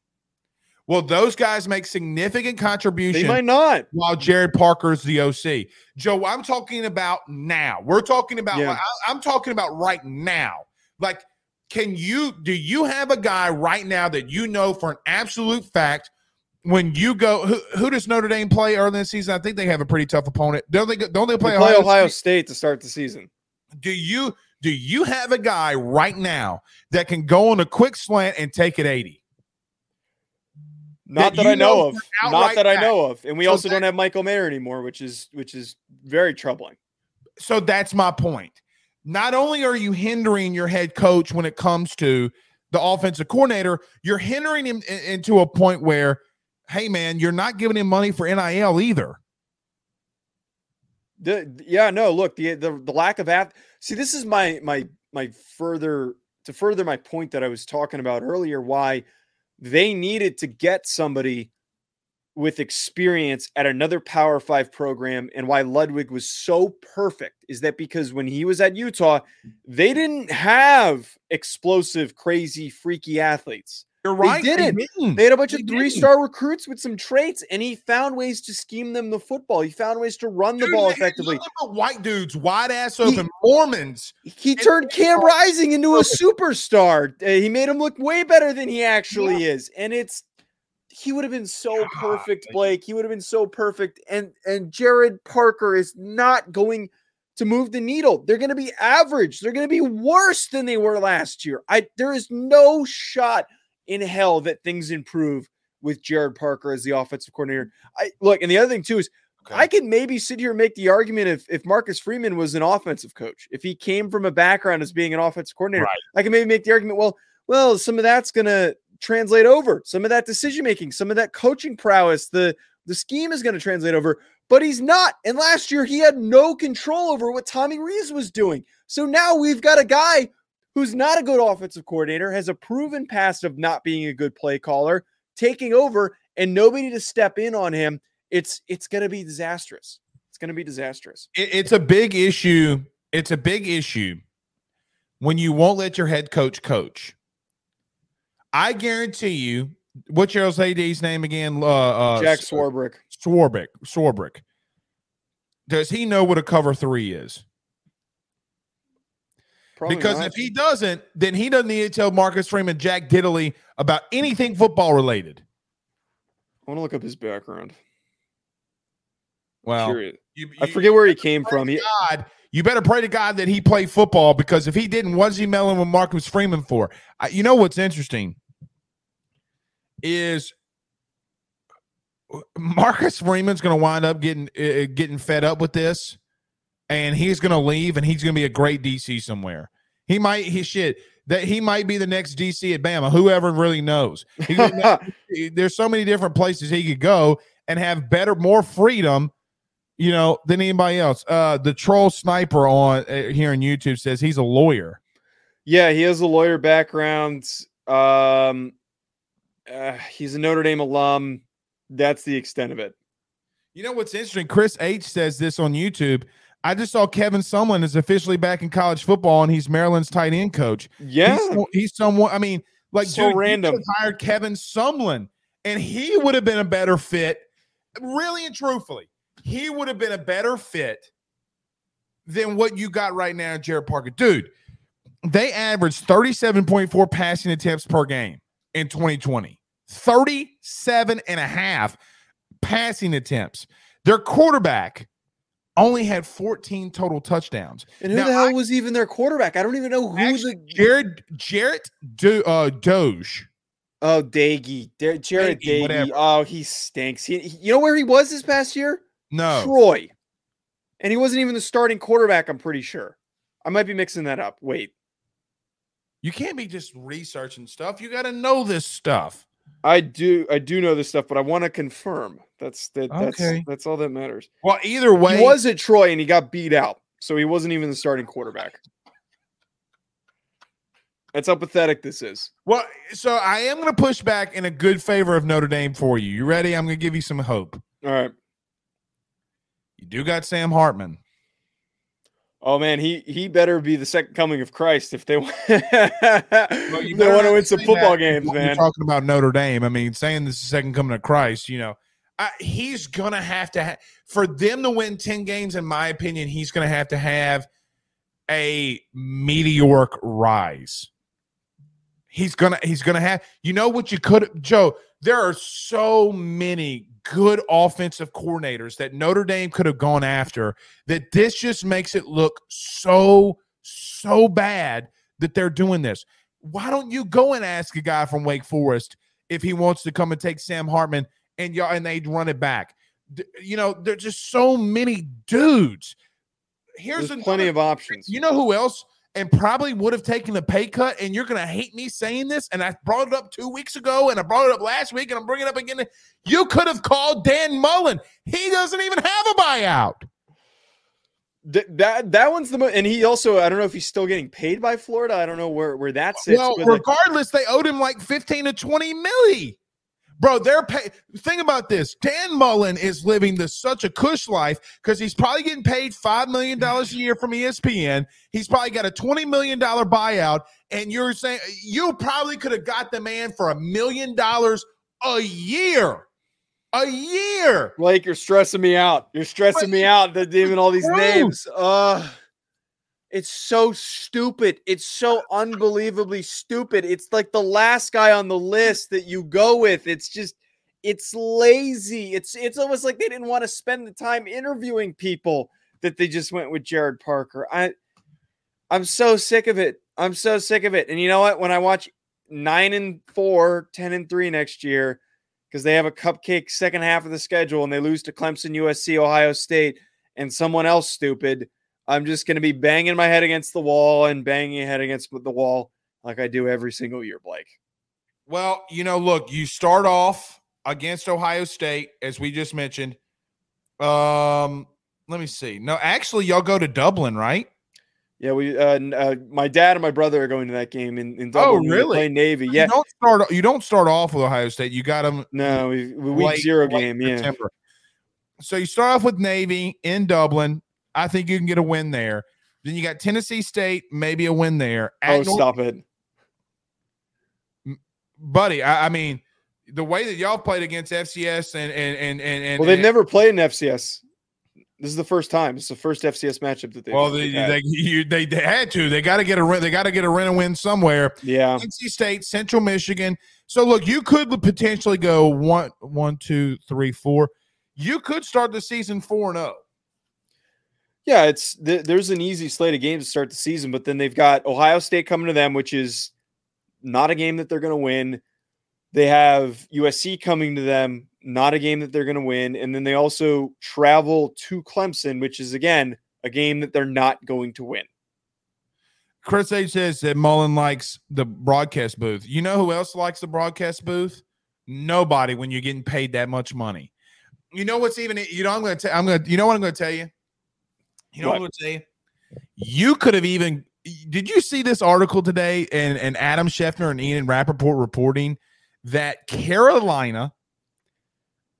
S1: Well, those guys make significant contributions.
S2: They might not.
S1: While Gerad Parker is the OC. Joe, I'm talking about now. We're talking about. Yeah. I, I'm talking about right now. Like, can you? Do you have a guy right now that you know for an absolute fact? When you go, who, who does Notre Dame play early in the season? I think they have a pretty tough opponent. Don't they? Don't they play,
S2: they play Ohio, Ohio State? State to start the season?
S1: Do you? Do you have a guy right now that can go on a quick slant and take it 80?
S2: Not that, that I know, know of. Not that back. I know of. And we so also that, don't have Michael Mayer anymore, which is which is very troubling.
S1: So that's my point. Not only are you hindering your head coach when it comes to the offensive coordinator, you're hindering him into a point where, hey man, you're not giving him money for NIL either.
S2: The, yeah, no, look, the, the the lack of ath- see, this is my my my further to further my point that I was talking about earlier, why they needed to get somebody with experience at another Power Five program. And why Ludwig was so perfect is that because when he was at Utah, they didn't have explosive, crazy, freaky athletes.
S1: You're right.
S2: They didn't. They, didn't. they had a bunch they of three star recruits with some traits, and he found ways to scheme them the football. He found ways to run Dude, the ball effectively.
S1: White dudes, wide ass open, he, Mormons.
S2: He turned Cam Rising into a superstar. Uh, he made him look way better than he actually yeah. is, and it's he would have been so perfect, Blake. He would have been so perfect, and and Gerad Parker is not going to move the needle. They're going to be average. They're going to be worse than they were last year. I there is no shot in hell that things improve with Gerad Parker as the offensive coordinator. I look, and the other thing too is okay. I can maybe sit here and make the argument if if Marcus Freeman was an offensive coach, if he came from a background as being an offensive coordinator, right. I can maybe make the argument, well, well, some of that's gonna translate over, some of that decision making, some of that coaching prowess, the the scheme is going to translate over, but he's not. And last year he had no control over what Tommy Rees was doing. So now we've got a guy who's not a good offensive coordinator, has a proven past of not being a good play caller, taking over, and nobody to step in on him. It's it's going to be disastrous. It's going to be disastrous.
S1: It, it's a big issue. It's a big issue when you won't let your head coach coach. I guarantee you. What's your AD's name again? Uh, uh,
S2: Jack Swarbrick.
S1: Swarbrick. Swarbrick. Does he know what a cover three is? Probably because not. if he doesn't, then he doesn't need to tell Marcus Freeman, Jack Diddley about anything football related.
S2: I want to look up his background.
S1: Well, you,
S2: I forget where he came from. He,
S1: God, you better pray to God that he played football because if he didn't, what's he mailing with Marcus Freeman for? I, you know what's interesting is Marcus Freeman's going to wind up getting uh, getting fed up with this, and he's going to leave, and he's going to be a great DC somewhere. He might he shit that he might be the next DC at Bama. Whoever really knows. He there's so many different places he could go and have better, more freedom, you know, than anybody else. Uh, the troll sniper on uh, here on YouTube says he's a lawyer.
S2: yeah, he has a lawyer background. Um, uh, he's a Notre Dame alum. That's the extent of it.
S1: You know what's interesting? Chris H says this on YouTube. I just saw Kevin Sumlin is officially back in college football, and he's Maryland's tight end coach.
S2: Yeah,
S1: he's, he's someone. I mean, like
S2: So
S1: dude,
S2: random.
S1: hired Kevin Sumlin, and he would have been a better fit. Really and truthfully, he would have been a better fit than what you got right now, Gerad Parker. Dude, they averaged thirty-seven point four passing attempts per game in 2020. 37 and a half passing attempts. Their quarterback only had 14 total touchdowns.
S2: and who
S1: Now,
S2: the hell was even their quarterback? I don't even know who
S1: Actually,
S2: the
S1: Jared Jarrett Do, uh, Doge.
S2: oh Daggy, Da- Jared
S1: Daggy,
S2: Daggy. Oh, he stinks. He, he- you know where he was this past year?
S1: No,
S2: Troy, and he wasn't even the starting quarterback. I'm pretty sure. I might be mixing that up. Wait,
S1: you can't be just researching stuff. You got to know this stuff.
S2: I do I do know this stuff, but I want to confirm. That's that, that's
S1: Okay.
S2: that's all that matters.
S1: Well, either way,
S2: He was at Troy and he got beat out, so he wasn't even the starting quarterback. That's how pathetic this is.
S1: well. So I am going to push back in a good favor of Notre Dame for you. You ready? I'm going to give you some hope.
S2: All right.
S1: You do got Sam Hartman.
S2: Oh man, he he better be the second coming of Christ if they want.
S1: Well,
S2: they want to win some football
S1: that
S2: games, man.
S1: You're talking about Notre Dame. I mean, saying this is the second coming of Christ, you know, I, he's to have to, ha- for them to win 10 games, in my opinion, he's to have to have a meteoric rise. He's gonna he's gonna have you know what you could Joe there are so many good offensive coordinators that Notre Dame could have gone after that this just makes it look so so bad that they're doing this. Why don't you go and ask a guy from Wake Forest if he wants to come and take Sam Hartman and y'all and they'd run it back? You know, there's just so many dudes. Here's
S2: There's plenty of options.
S1: you know who else and probably would have taken a pay cut? And you're going to hate me saying this. And I brought it up two weeks ago and I brought it up last week and I'm bringing it up again. You could have called Dan Mullen. He doesn't even have a buyout.
S2: Th- that that one's the most, and he also I don't know if he's still getting paid by Florida. I don't know where where that sits.
S1: well, regardless, they owed him like 15 to 20 milli. Bro, they're pay. Think about this. Dan Mullen is living the such a cush life because he's probably getting paid five million dollars a year from ESPN. He's probably got a twenty million dollar buyout, and you're saying you probably could have got the man for a million dollars a year. A year.
S2: Blake, you're stressing me out. You're stressing me out. That even all these names. Uh it's so stupid. It's so unbelievably stupid. It's like the last guy on the list that you go with. It's just it's lazy. It's it's almost like they didn't want to spend the time interviewing people that they just went with Gerad Parker. I I'm so sick of it. I'm so sick of it. And you know what? When I watch 9 and 4, 10 and 3 next year, because they have a cupcake second half of the schedule and they lose to Clemson, USC, Ohio State, and someone else stupid, I'm just going to be banging my head against the wall and banging head against the wall like I do every single year, Blake.
S1: Well, you know, look, you start off against Ohio State, as we just mentioned. Um, let me see. No, actually, y'all go to Dublin, right?
S2: Yeah, we uh, uh my dad and my brother are going to that game in, in Dublin.
S1: Oh, really?
S2: Play Navy.
S1: You
S2: Yeah.
S1: don't start. You don't start off with Ohio State. You got them
S2: No, we, we week
S1: late-
S2: zero game. Yeah.
S1: September. So you start off with Navy in Dublin. I think you can get a win there. Then you got Tennessee State, maybe a win there. At
S2: Oh,
S1: North-
S2: stop it.
S1: buddy. I, I mean, the way that y'all played against FCS and and and and, and
S2: Well, they've
S1: and-
S2: never played in FCS. This is the first time. It's the first FCS matchup that they.
S1: Well, they they, you, they they had to. They got to get a they got to get a rent and win somewhere.
S2: yeah.
S1: NC State, Central Michigan. So look, you could potentially go one, one, two, three, four. You could start the season four and oh.
S2: Yeah, it's th- there's an easy slate of games to start the season, but then they've got Ohio State coming to them, which is not a game that they're going to win. They have USC coming to them, not a game that they're going to win, and then they also travel to Clemson, which is again a game that they're not going to win.
S1: Chris H says that Mullen likes the broadcast booth. You know who else likes the broadcast booth? Nobody when you're getting paid that much money. You know what's even you know I'm gonna tell I'm gonna you know what I'm gonna tell you? You know what,
S2: What?
S1: I'm gonna you? You could have even did you see this article today and, and Adam Schefter and Ian Rapoport reporting that Carolina,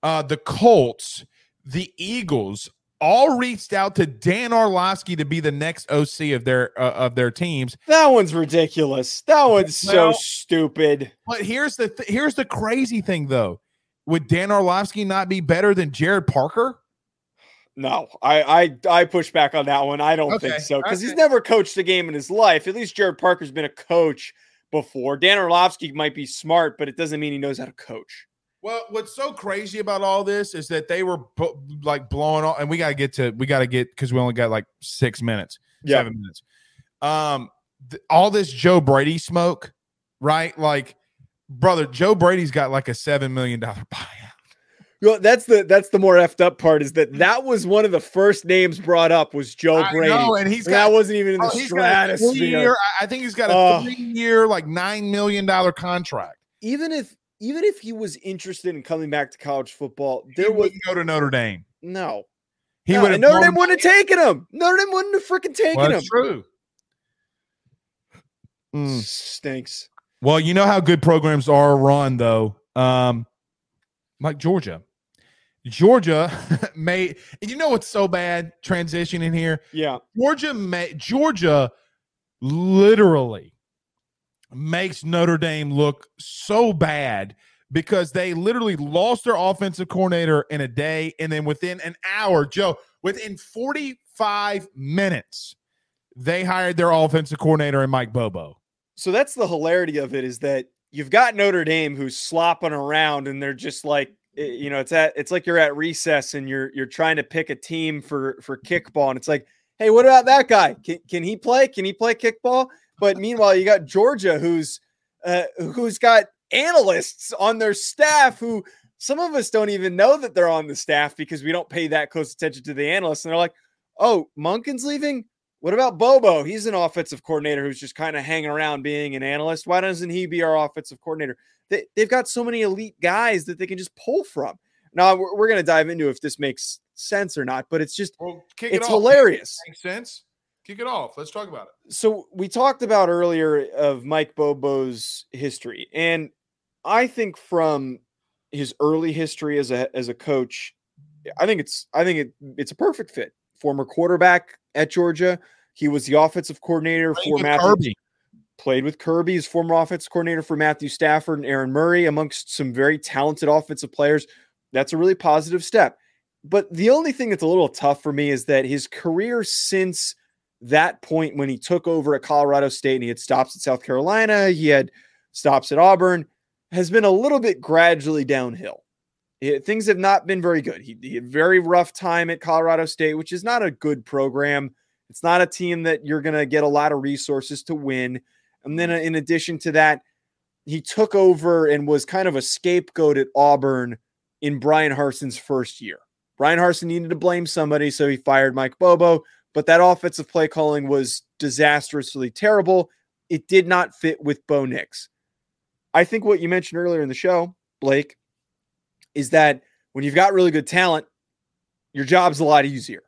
S1: uh, the Colts, the Eagles all reached out to Dan Orlovsky to be the next OC of their uh, of their teams.
S2: That one's ridiculous. That one's so stupid.
S1: But here's the th- here's the crazy thing though. Would Dan Orlovsky not be better than Gerad Parker?
S2: No, I I I push back on that one. I don't
S1: Okay,
S2: think so because he's never coached a game in his life. At least Gerad Parker's been a coach before. Dan Orlovsky might be smart, but it doesn't mean he knows how to coach.
S1: Well, what's so crazy about all this is that they were like blowing off, and we got to get to we got to get because we only got like six minutes,
S2: Yeah.
S1: seven minutes. Um, th- all this Joe Brady smoke, right? Like, brother, Joe Brady's got like a seven million dollar buyout.
S2: Well, that's the that's the more effed up part is that that was one of the first names brought up was Joe
S1: I
S2: Brady.
S1: know, and he's
S2: And
S1: got
S2: that wasn't even in the
S1: oh, a
S2: stratosphere.
S1: I think he's got a
S2: Oh.
S1: three-year, like nine million dollar contract.
S2: Even if even if he was interested in coming back to college football,
S1: He
S2: there was
S1: wouldn't go to Notre Dame.
S2: no.
S1: He
S2: no,
S1: would
S2: Notre Dame wouldn't have taken him. Notre Dame wouldn't have freaking taken
S1: Well,
S2: him.
S1: true. Mm.
S2: Stinks.
S1: Well, you know how good programs are run, though. Um, like Georgia. Georgia made and you know what's so bad transitioning here?
S2: Yeah.
S1: Georgia made Georgia literally makes Notre Dame look so bad because they literally lost their offensive coordinator in a day, and then within an hour, Joe, within 45 minutes, they hired their offensive coordinator and Mike Bobo.
S2: So that's the hilarity of it is that you've got Notre Dame who's slopping around and they're just like you know it's at it's like you're at recess and you're you're trying to pick a team for for kickball and it's like hey what about that guy can, can he play can he play kickball but meanwhile you got Georgia who's uh, who's got analysts on their staff who some of us don't even know that they're on the staff because we don't pay that close attention to the analysts and they're like oh Monken's leaving what about Bobo? He's an offensive coordinator who's just kind of hanging around being an analyst. Why doesn't he be our offensive coordinator? They, they've got so many elite guys that they can just pull from. Now, we're, we're going to dive into if this makes sense or not, but it's just,
S1: Well, kick
S2: it's hilarious.
S1: Makes sense. Kick it off. Let's talk about it.
S2: So, we talked about earlier of Mike Bobo's history. And I think from his early history as a, as a coach, I think it's, I think it, it's a perfect fit. Former quarterback at Georgia. He was the offensive coordinator
S1: Played
S2: for
S1: with
S2: Matthew.
S1: Kirby.
S2: Played with Kirby, his former offensive coordinator for Matthew Stafford and Aaron Murray, amongst some very talented offensive players. That's a really positive step. But the only thing that's a little tough for me is that his career since that point when he took over at Colorado State and he had stops at South Carolina, he had stops at Auburn, has been a little bit gradually downhill. Eh, things have not been very good. He, he had a very rough time at Colorado State, which is not a good program. It's not a team that you're going to get a lot of resources to win. And then, uh, in addition to that, he took over and was kind of a scapegoat at Auburn in Bryan Harsin's first year. Brian Harson needed to blame somebody, so he fired Mike Bobo. But that offensive play calling was disastrously terrible. It did not fit with Bo Nix. I think what you mentioned earlier in the show, Blake, is that when you've got really good talent, your job's a lot easier.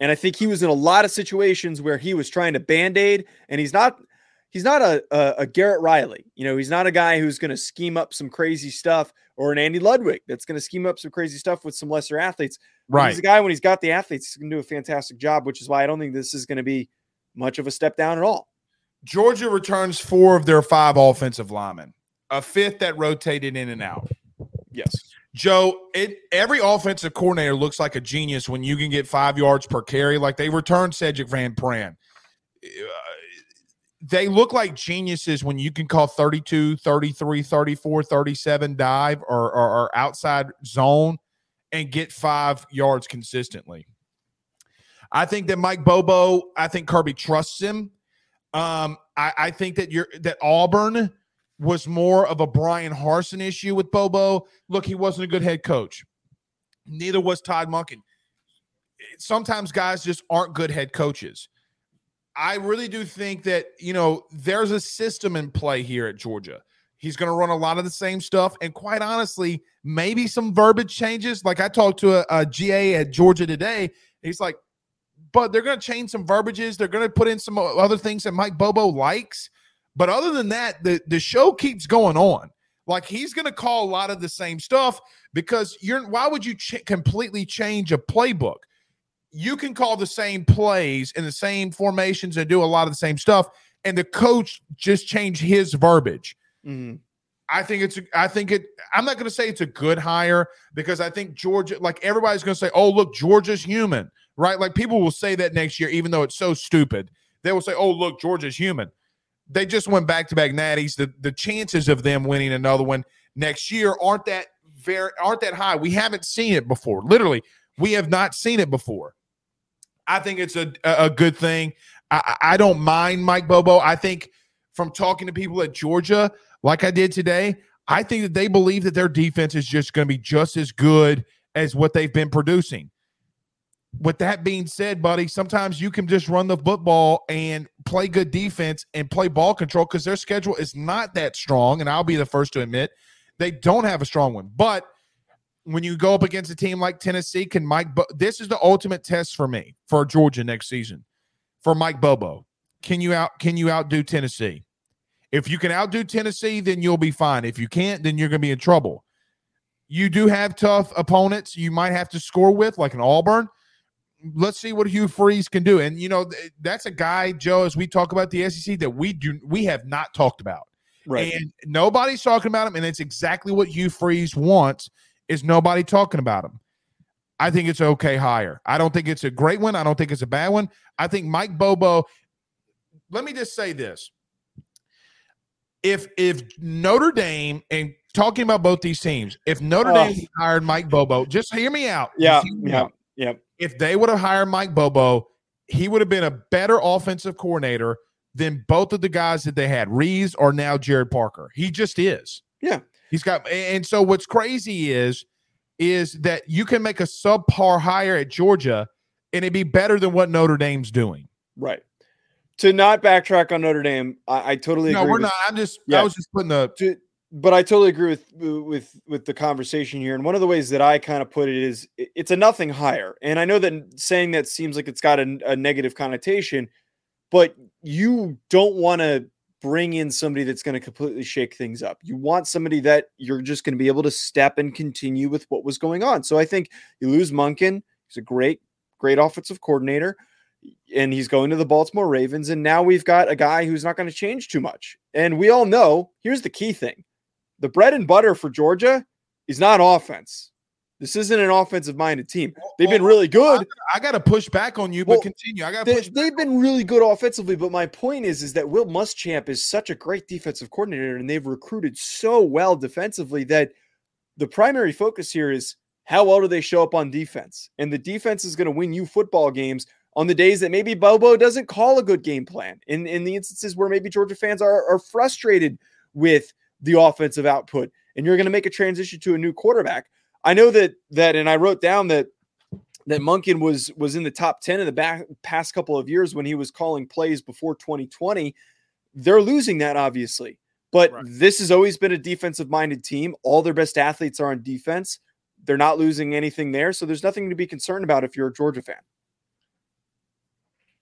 S2: And I think he was in a lot of situations where he was trying to band-aid, and he's not he's not a, a, a Garrett Riley. You know, he's not a guy who's going to scheme up some crazy stuff or an Andy Ludwig that's going to scheme up some crazy stuff with some lesser athletes.
S1: Right.
S2: He's a guy when he's got the athletes, he's going to do a fantastic job, which is why I don't think this is going to be much of a step down at all.
S1: Georgia returns four of their five offensive linemen, a fifth that rotated in and out.
S2: Yes.
S1: Joe, it every offensive coordinator looks like a genius when you can get five yards per carry. Like they returned Sedrick Van Pran. Uh, They look like geniuses when you can call 32, 33, 34, 37 dive or, or, or outside zone and get five yards consistently. I think that Mike Bobo, I think Kirby trusts him. Um, I, I think that you're that Auburn was more of a Bryan Harsin issue with Bobo. Look, he wasn't a good head coach. Neither was Todd Monken. Sometimes guys just aren't good head coaches. I really do think that, you know, there's a system in play here at Georgia. He's going to run a lot of the same stuff. And quite honestly, maybe some verbiage changes. Like I talked to a, a GA at Georgia today. He's like, but they're going to change some verbiages. They're going to put in some other things that Mike Bobo likes. But other than that, the, the show keeps going on. Like he's going to call a lot of the same stuff because you're why would you ch- completely change a playbook? You can call the same plays in the same formations and do a lot of the same stuff, and the coach just change his verbiage. Mm-hmm. I think it's I think it I'm not going to say it's a good hire because I think Georgia like everybody's going to say oh look Georgia's human right like people will say that next year even though it's so stupid they will say oh look Georgia's human they just went back to back natties. The the chances of them winning another one next year aren't that very aren't that high. We haven't seen it before. Literally, we have not seen it before. I think it's a a good thing. I, I don't mind Mike Bobo. I think from talking to people at Georgia, like I did today, I think that they believe that their defense is just going to be just as good as what they've been producing with that being said, buddy, sometimes you can just run the football and play good defense and play ball control because their schedule is not that strong. And I'll be the first to admit they don't have a strong one. But when you go up against a team like Tennessee, can Mike? Bo- this is the ultimate test for me for Georgia next season for Mike Bobo. Can you out? Can you outdo Tennessee? If you can outdo Tennessee, then you'll be fine. If you can't, then you're going to be in trouble. You do have tough opponents you might have to score with, like an Auburn let's see what Hugh Freeze can do. And you know, that's a guy, Joe, as we talk about the SEC that we do we have not talked about. Right. And nobody's talking about him, and it's exactly what Hugh Freeze wants is nobody talking about him. I think it's okay hire. I don't think it's a great one. I don't think it's a bad one. I think Mike Bobo. Let me just say this: if if Notre Dame and talking about both these teams, if Notre oh. Dame hired Mike Bobo, just hear me out.
S2: Yeah, yeah, yeah
S1: if they would have hired Mike Bobo, he would have been a better offensive coordinator than both of the guys that they had, Rees or now Gerad Parker. He just is.
S2: Yeah.
S1: He's got and so what's crazy is is that you can make a subpar hire at Georgia and it'd be better than what Notre Dame's doing.
S2: Right. To not backtrack on Notre Dame, I, I totally
S1: no,
S2: agree.
S1: No, we're with, not. I'm just yeah. I was just putting the
S2: to, but I totally agree with with with the conversation here. And one of the ways that I kind of put it is it's a nothing hire. And I know that saying that seems like it's got a, a negative connotation, but you don't want to bring in somebody that's going to completely shake things up. You want somebody that you're just going to be able to step and continue with what was going on. So I think you lose Monken. He's a great, great offensive coordinator and he's going to the Baltimore Ravens. And now we've got a guy who's not going to change too much. And we all know here's the key thing the bread and butter for Georgia is not offense. This isn't an offensive minded team. Oh, they've been oh, really oh, good.
S1: I got to push back on you, but well, continue. I got
S2: they, have been really good offensively, but my point is, is that Will Muschamp is such a great defensive coordinator, and they've recruited so well defensively that the primary focus here is how well do they show up on defense, and the defense is going to win you football games on the days that maybe Bobo doesn't call a good game plan. In in the instances where maybe Georgia fans are are frustrated with the offensive output and you're going to make a transition to a new quarterback. I know that that and I wrote down that that Monken was was in the top 10 in the back past couple of years when he was calling plays before 2020. They're losing that obviously. But right. this has always been a defensive minded team. All their best athletes are on defense. They're not losing anything there, so there's nothing to be concerned about if you're a Georgia fan.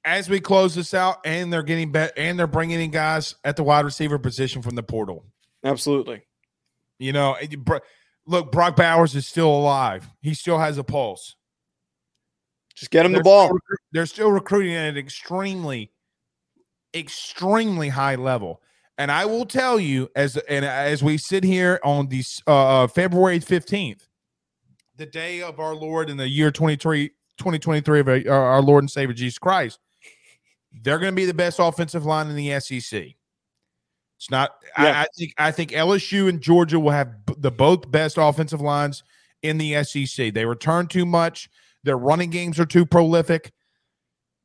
S1: As we close this out, and they're getting bet, and they're bringing in guys at the wide receiver position from the portal.
S2: Absolutely.
S1: You know, look, Brock Bowers is still alive. He still has a pulse.
S2: Just get him they're the ball.
S1: Still, they're still recruiting at an extremely, extremely high level. And I will tell you, as and as we sit here on the uh, uh February fifteenth, the day of our Lord in the year 23, 2023 of our, our Lord and Savior Jesus Christ, they're going to be the best offensive line in the SEC. It's not.
S2: Yeah.
S1: I, I think. I think LSU and Georgia will have the both best offensive lines in the SEC. They return too much. Their running games are too prolific.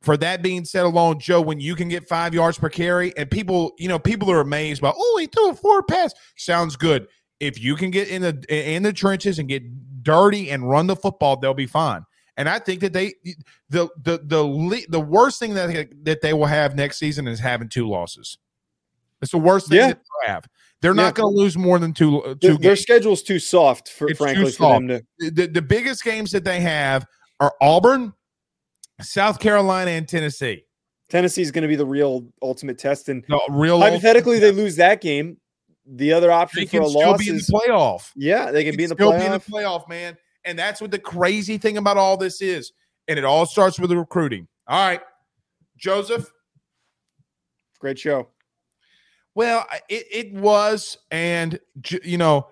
S1: For that being said, alone, Joe, when you can get five yards per carry, and people, you know, people are amazed by, oh, he threw a four pass. Sounds good. If you can get in the in the trenches and get dirty and run the football, they'll be fine. And I think that they the the the the worst thing that that they will have next season is having two losses. It's the worst thing
S2: Yeah.
S1: they have. They're
S2: Yeah.
S1: not going to lose more than two uh,
S2: Their,
S1: two
S2: their
S1: games.
S2: schedule's too soft for
S1: It's
S2: frankly for them to.
S1: The, the biggest games that they have are Auburn, South Carolina, and Tennessee.
S2: Tennessee is going to be the real ultimate test, and
S1: No, real
S2: hypothetically they lose that game. The other option
S1: they
S2: for
S1: can
S2: a loss
S1: be in the
S2: is
S1: playoff.
S2: yeah, they can be in the
S1: still
S2: playoff.
S1: be in the playoff, man. And that's what the crazy thing about all this is. And it all starts with the recruiting. All right, Joseph.
S2: Great show.
S1: Well, it it was, and you know,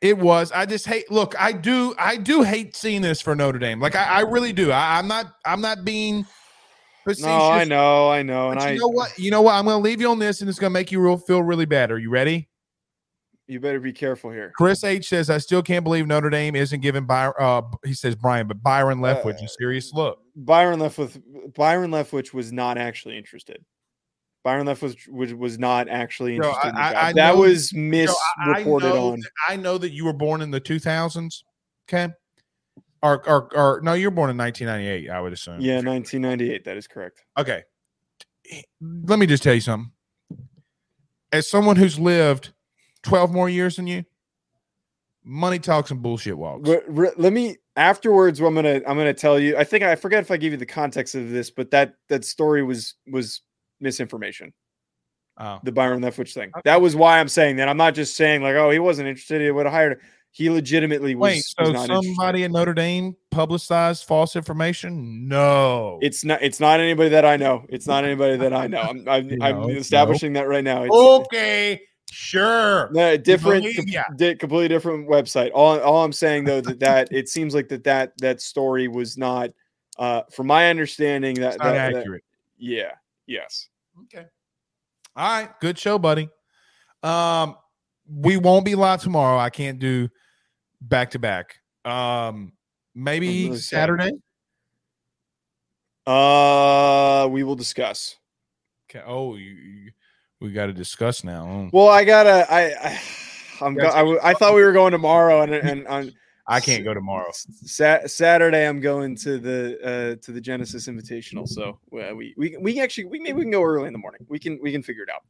S1: it was. I just hate. Look, I do. I do hate seeing this for Notre Dame. Like I, I really do. I, I'm not. I'm not being. Facetious,
S2: No, I know, I know, and
S1: But
S2: I.
S1: you know what? You know what? I'm going to leave you on this, and it's going to make you real feel really bad. Are you ready?
S2: You better be careful here.
S1: Chris H says, "I still can't believe Notre Dame isn't giving Byron." Uh, he says Brian, but Byron Leftwich
S2: Uh,
S1: a serious look.
S2: Byron Leftwich. Byron Leftwich was not actually interested. Byron Leftwich was, was not actually interested. in the
S1: I- I
S2: that
S1: know-
S2: was misreported
S1: I
S2: on.
S1: that- I know that you were born in the 2000s. Okay, or or, or no, you're born in 1998. I would assume.
S2: Yeah, 1998. That is correct.
S1: Okay. Let me just tell you something. As someone who's lived 12 more years than you, money talks and bullshit walks.
S2: Let me afterwards. I'm gonna I'm gonna tell you. I think I forget if I gave you the context of this, but that that story was was misinformation.
S1: Oh.
S2: The Byron Leftwich thing. That was why I'm saying that. I'm not just saying like, oh, he wasn't interested. He would have hired. He legitimately was.
S1: Wait,
S2: was
S1: so
S2: interested.
S1: somebody at Notre Dame publicized false information? No.
S2: It's not. It's not anybody that I know. It's not anybody that I know. I'm. I'm,
S1: You
S2: I'm establishing that right now. It's,
S1: okay, sure.
S2: No, different, com- completely different website. All, all I'm saying though that that it seems like that that that story was not, uh, from my understanding that, that, that-
S1: accurate.
S2: yeah, yes,
S1: Okay. All right. Good show, buddy. Um, we won't be live tomorrow. I can't do back to back. Um, maybe
S2: really.
S1: Saturday.
S2: uh, we will discuss.
S1: Okay. Oh, you, you- we got to discuss now.
S2: Well, I gotta, I, I I'm, go,
S1: Yes.
S2: I, w- I thought we were going tomorrow, and and on
S1: I can't go tomorrow.
S2: Sa- Saturday I'm going to the uh to the Genesis Invitational. So uh, we we we actually we maybe we can go early in the morning. We can we can figure it out.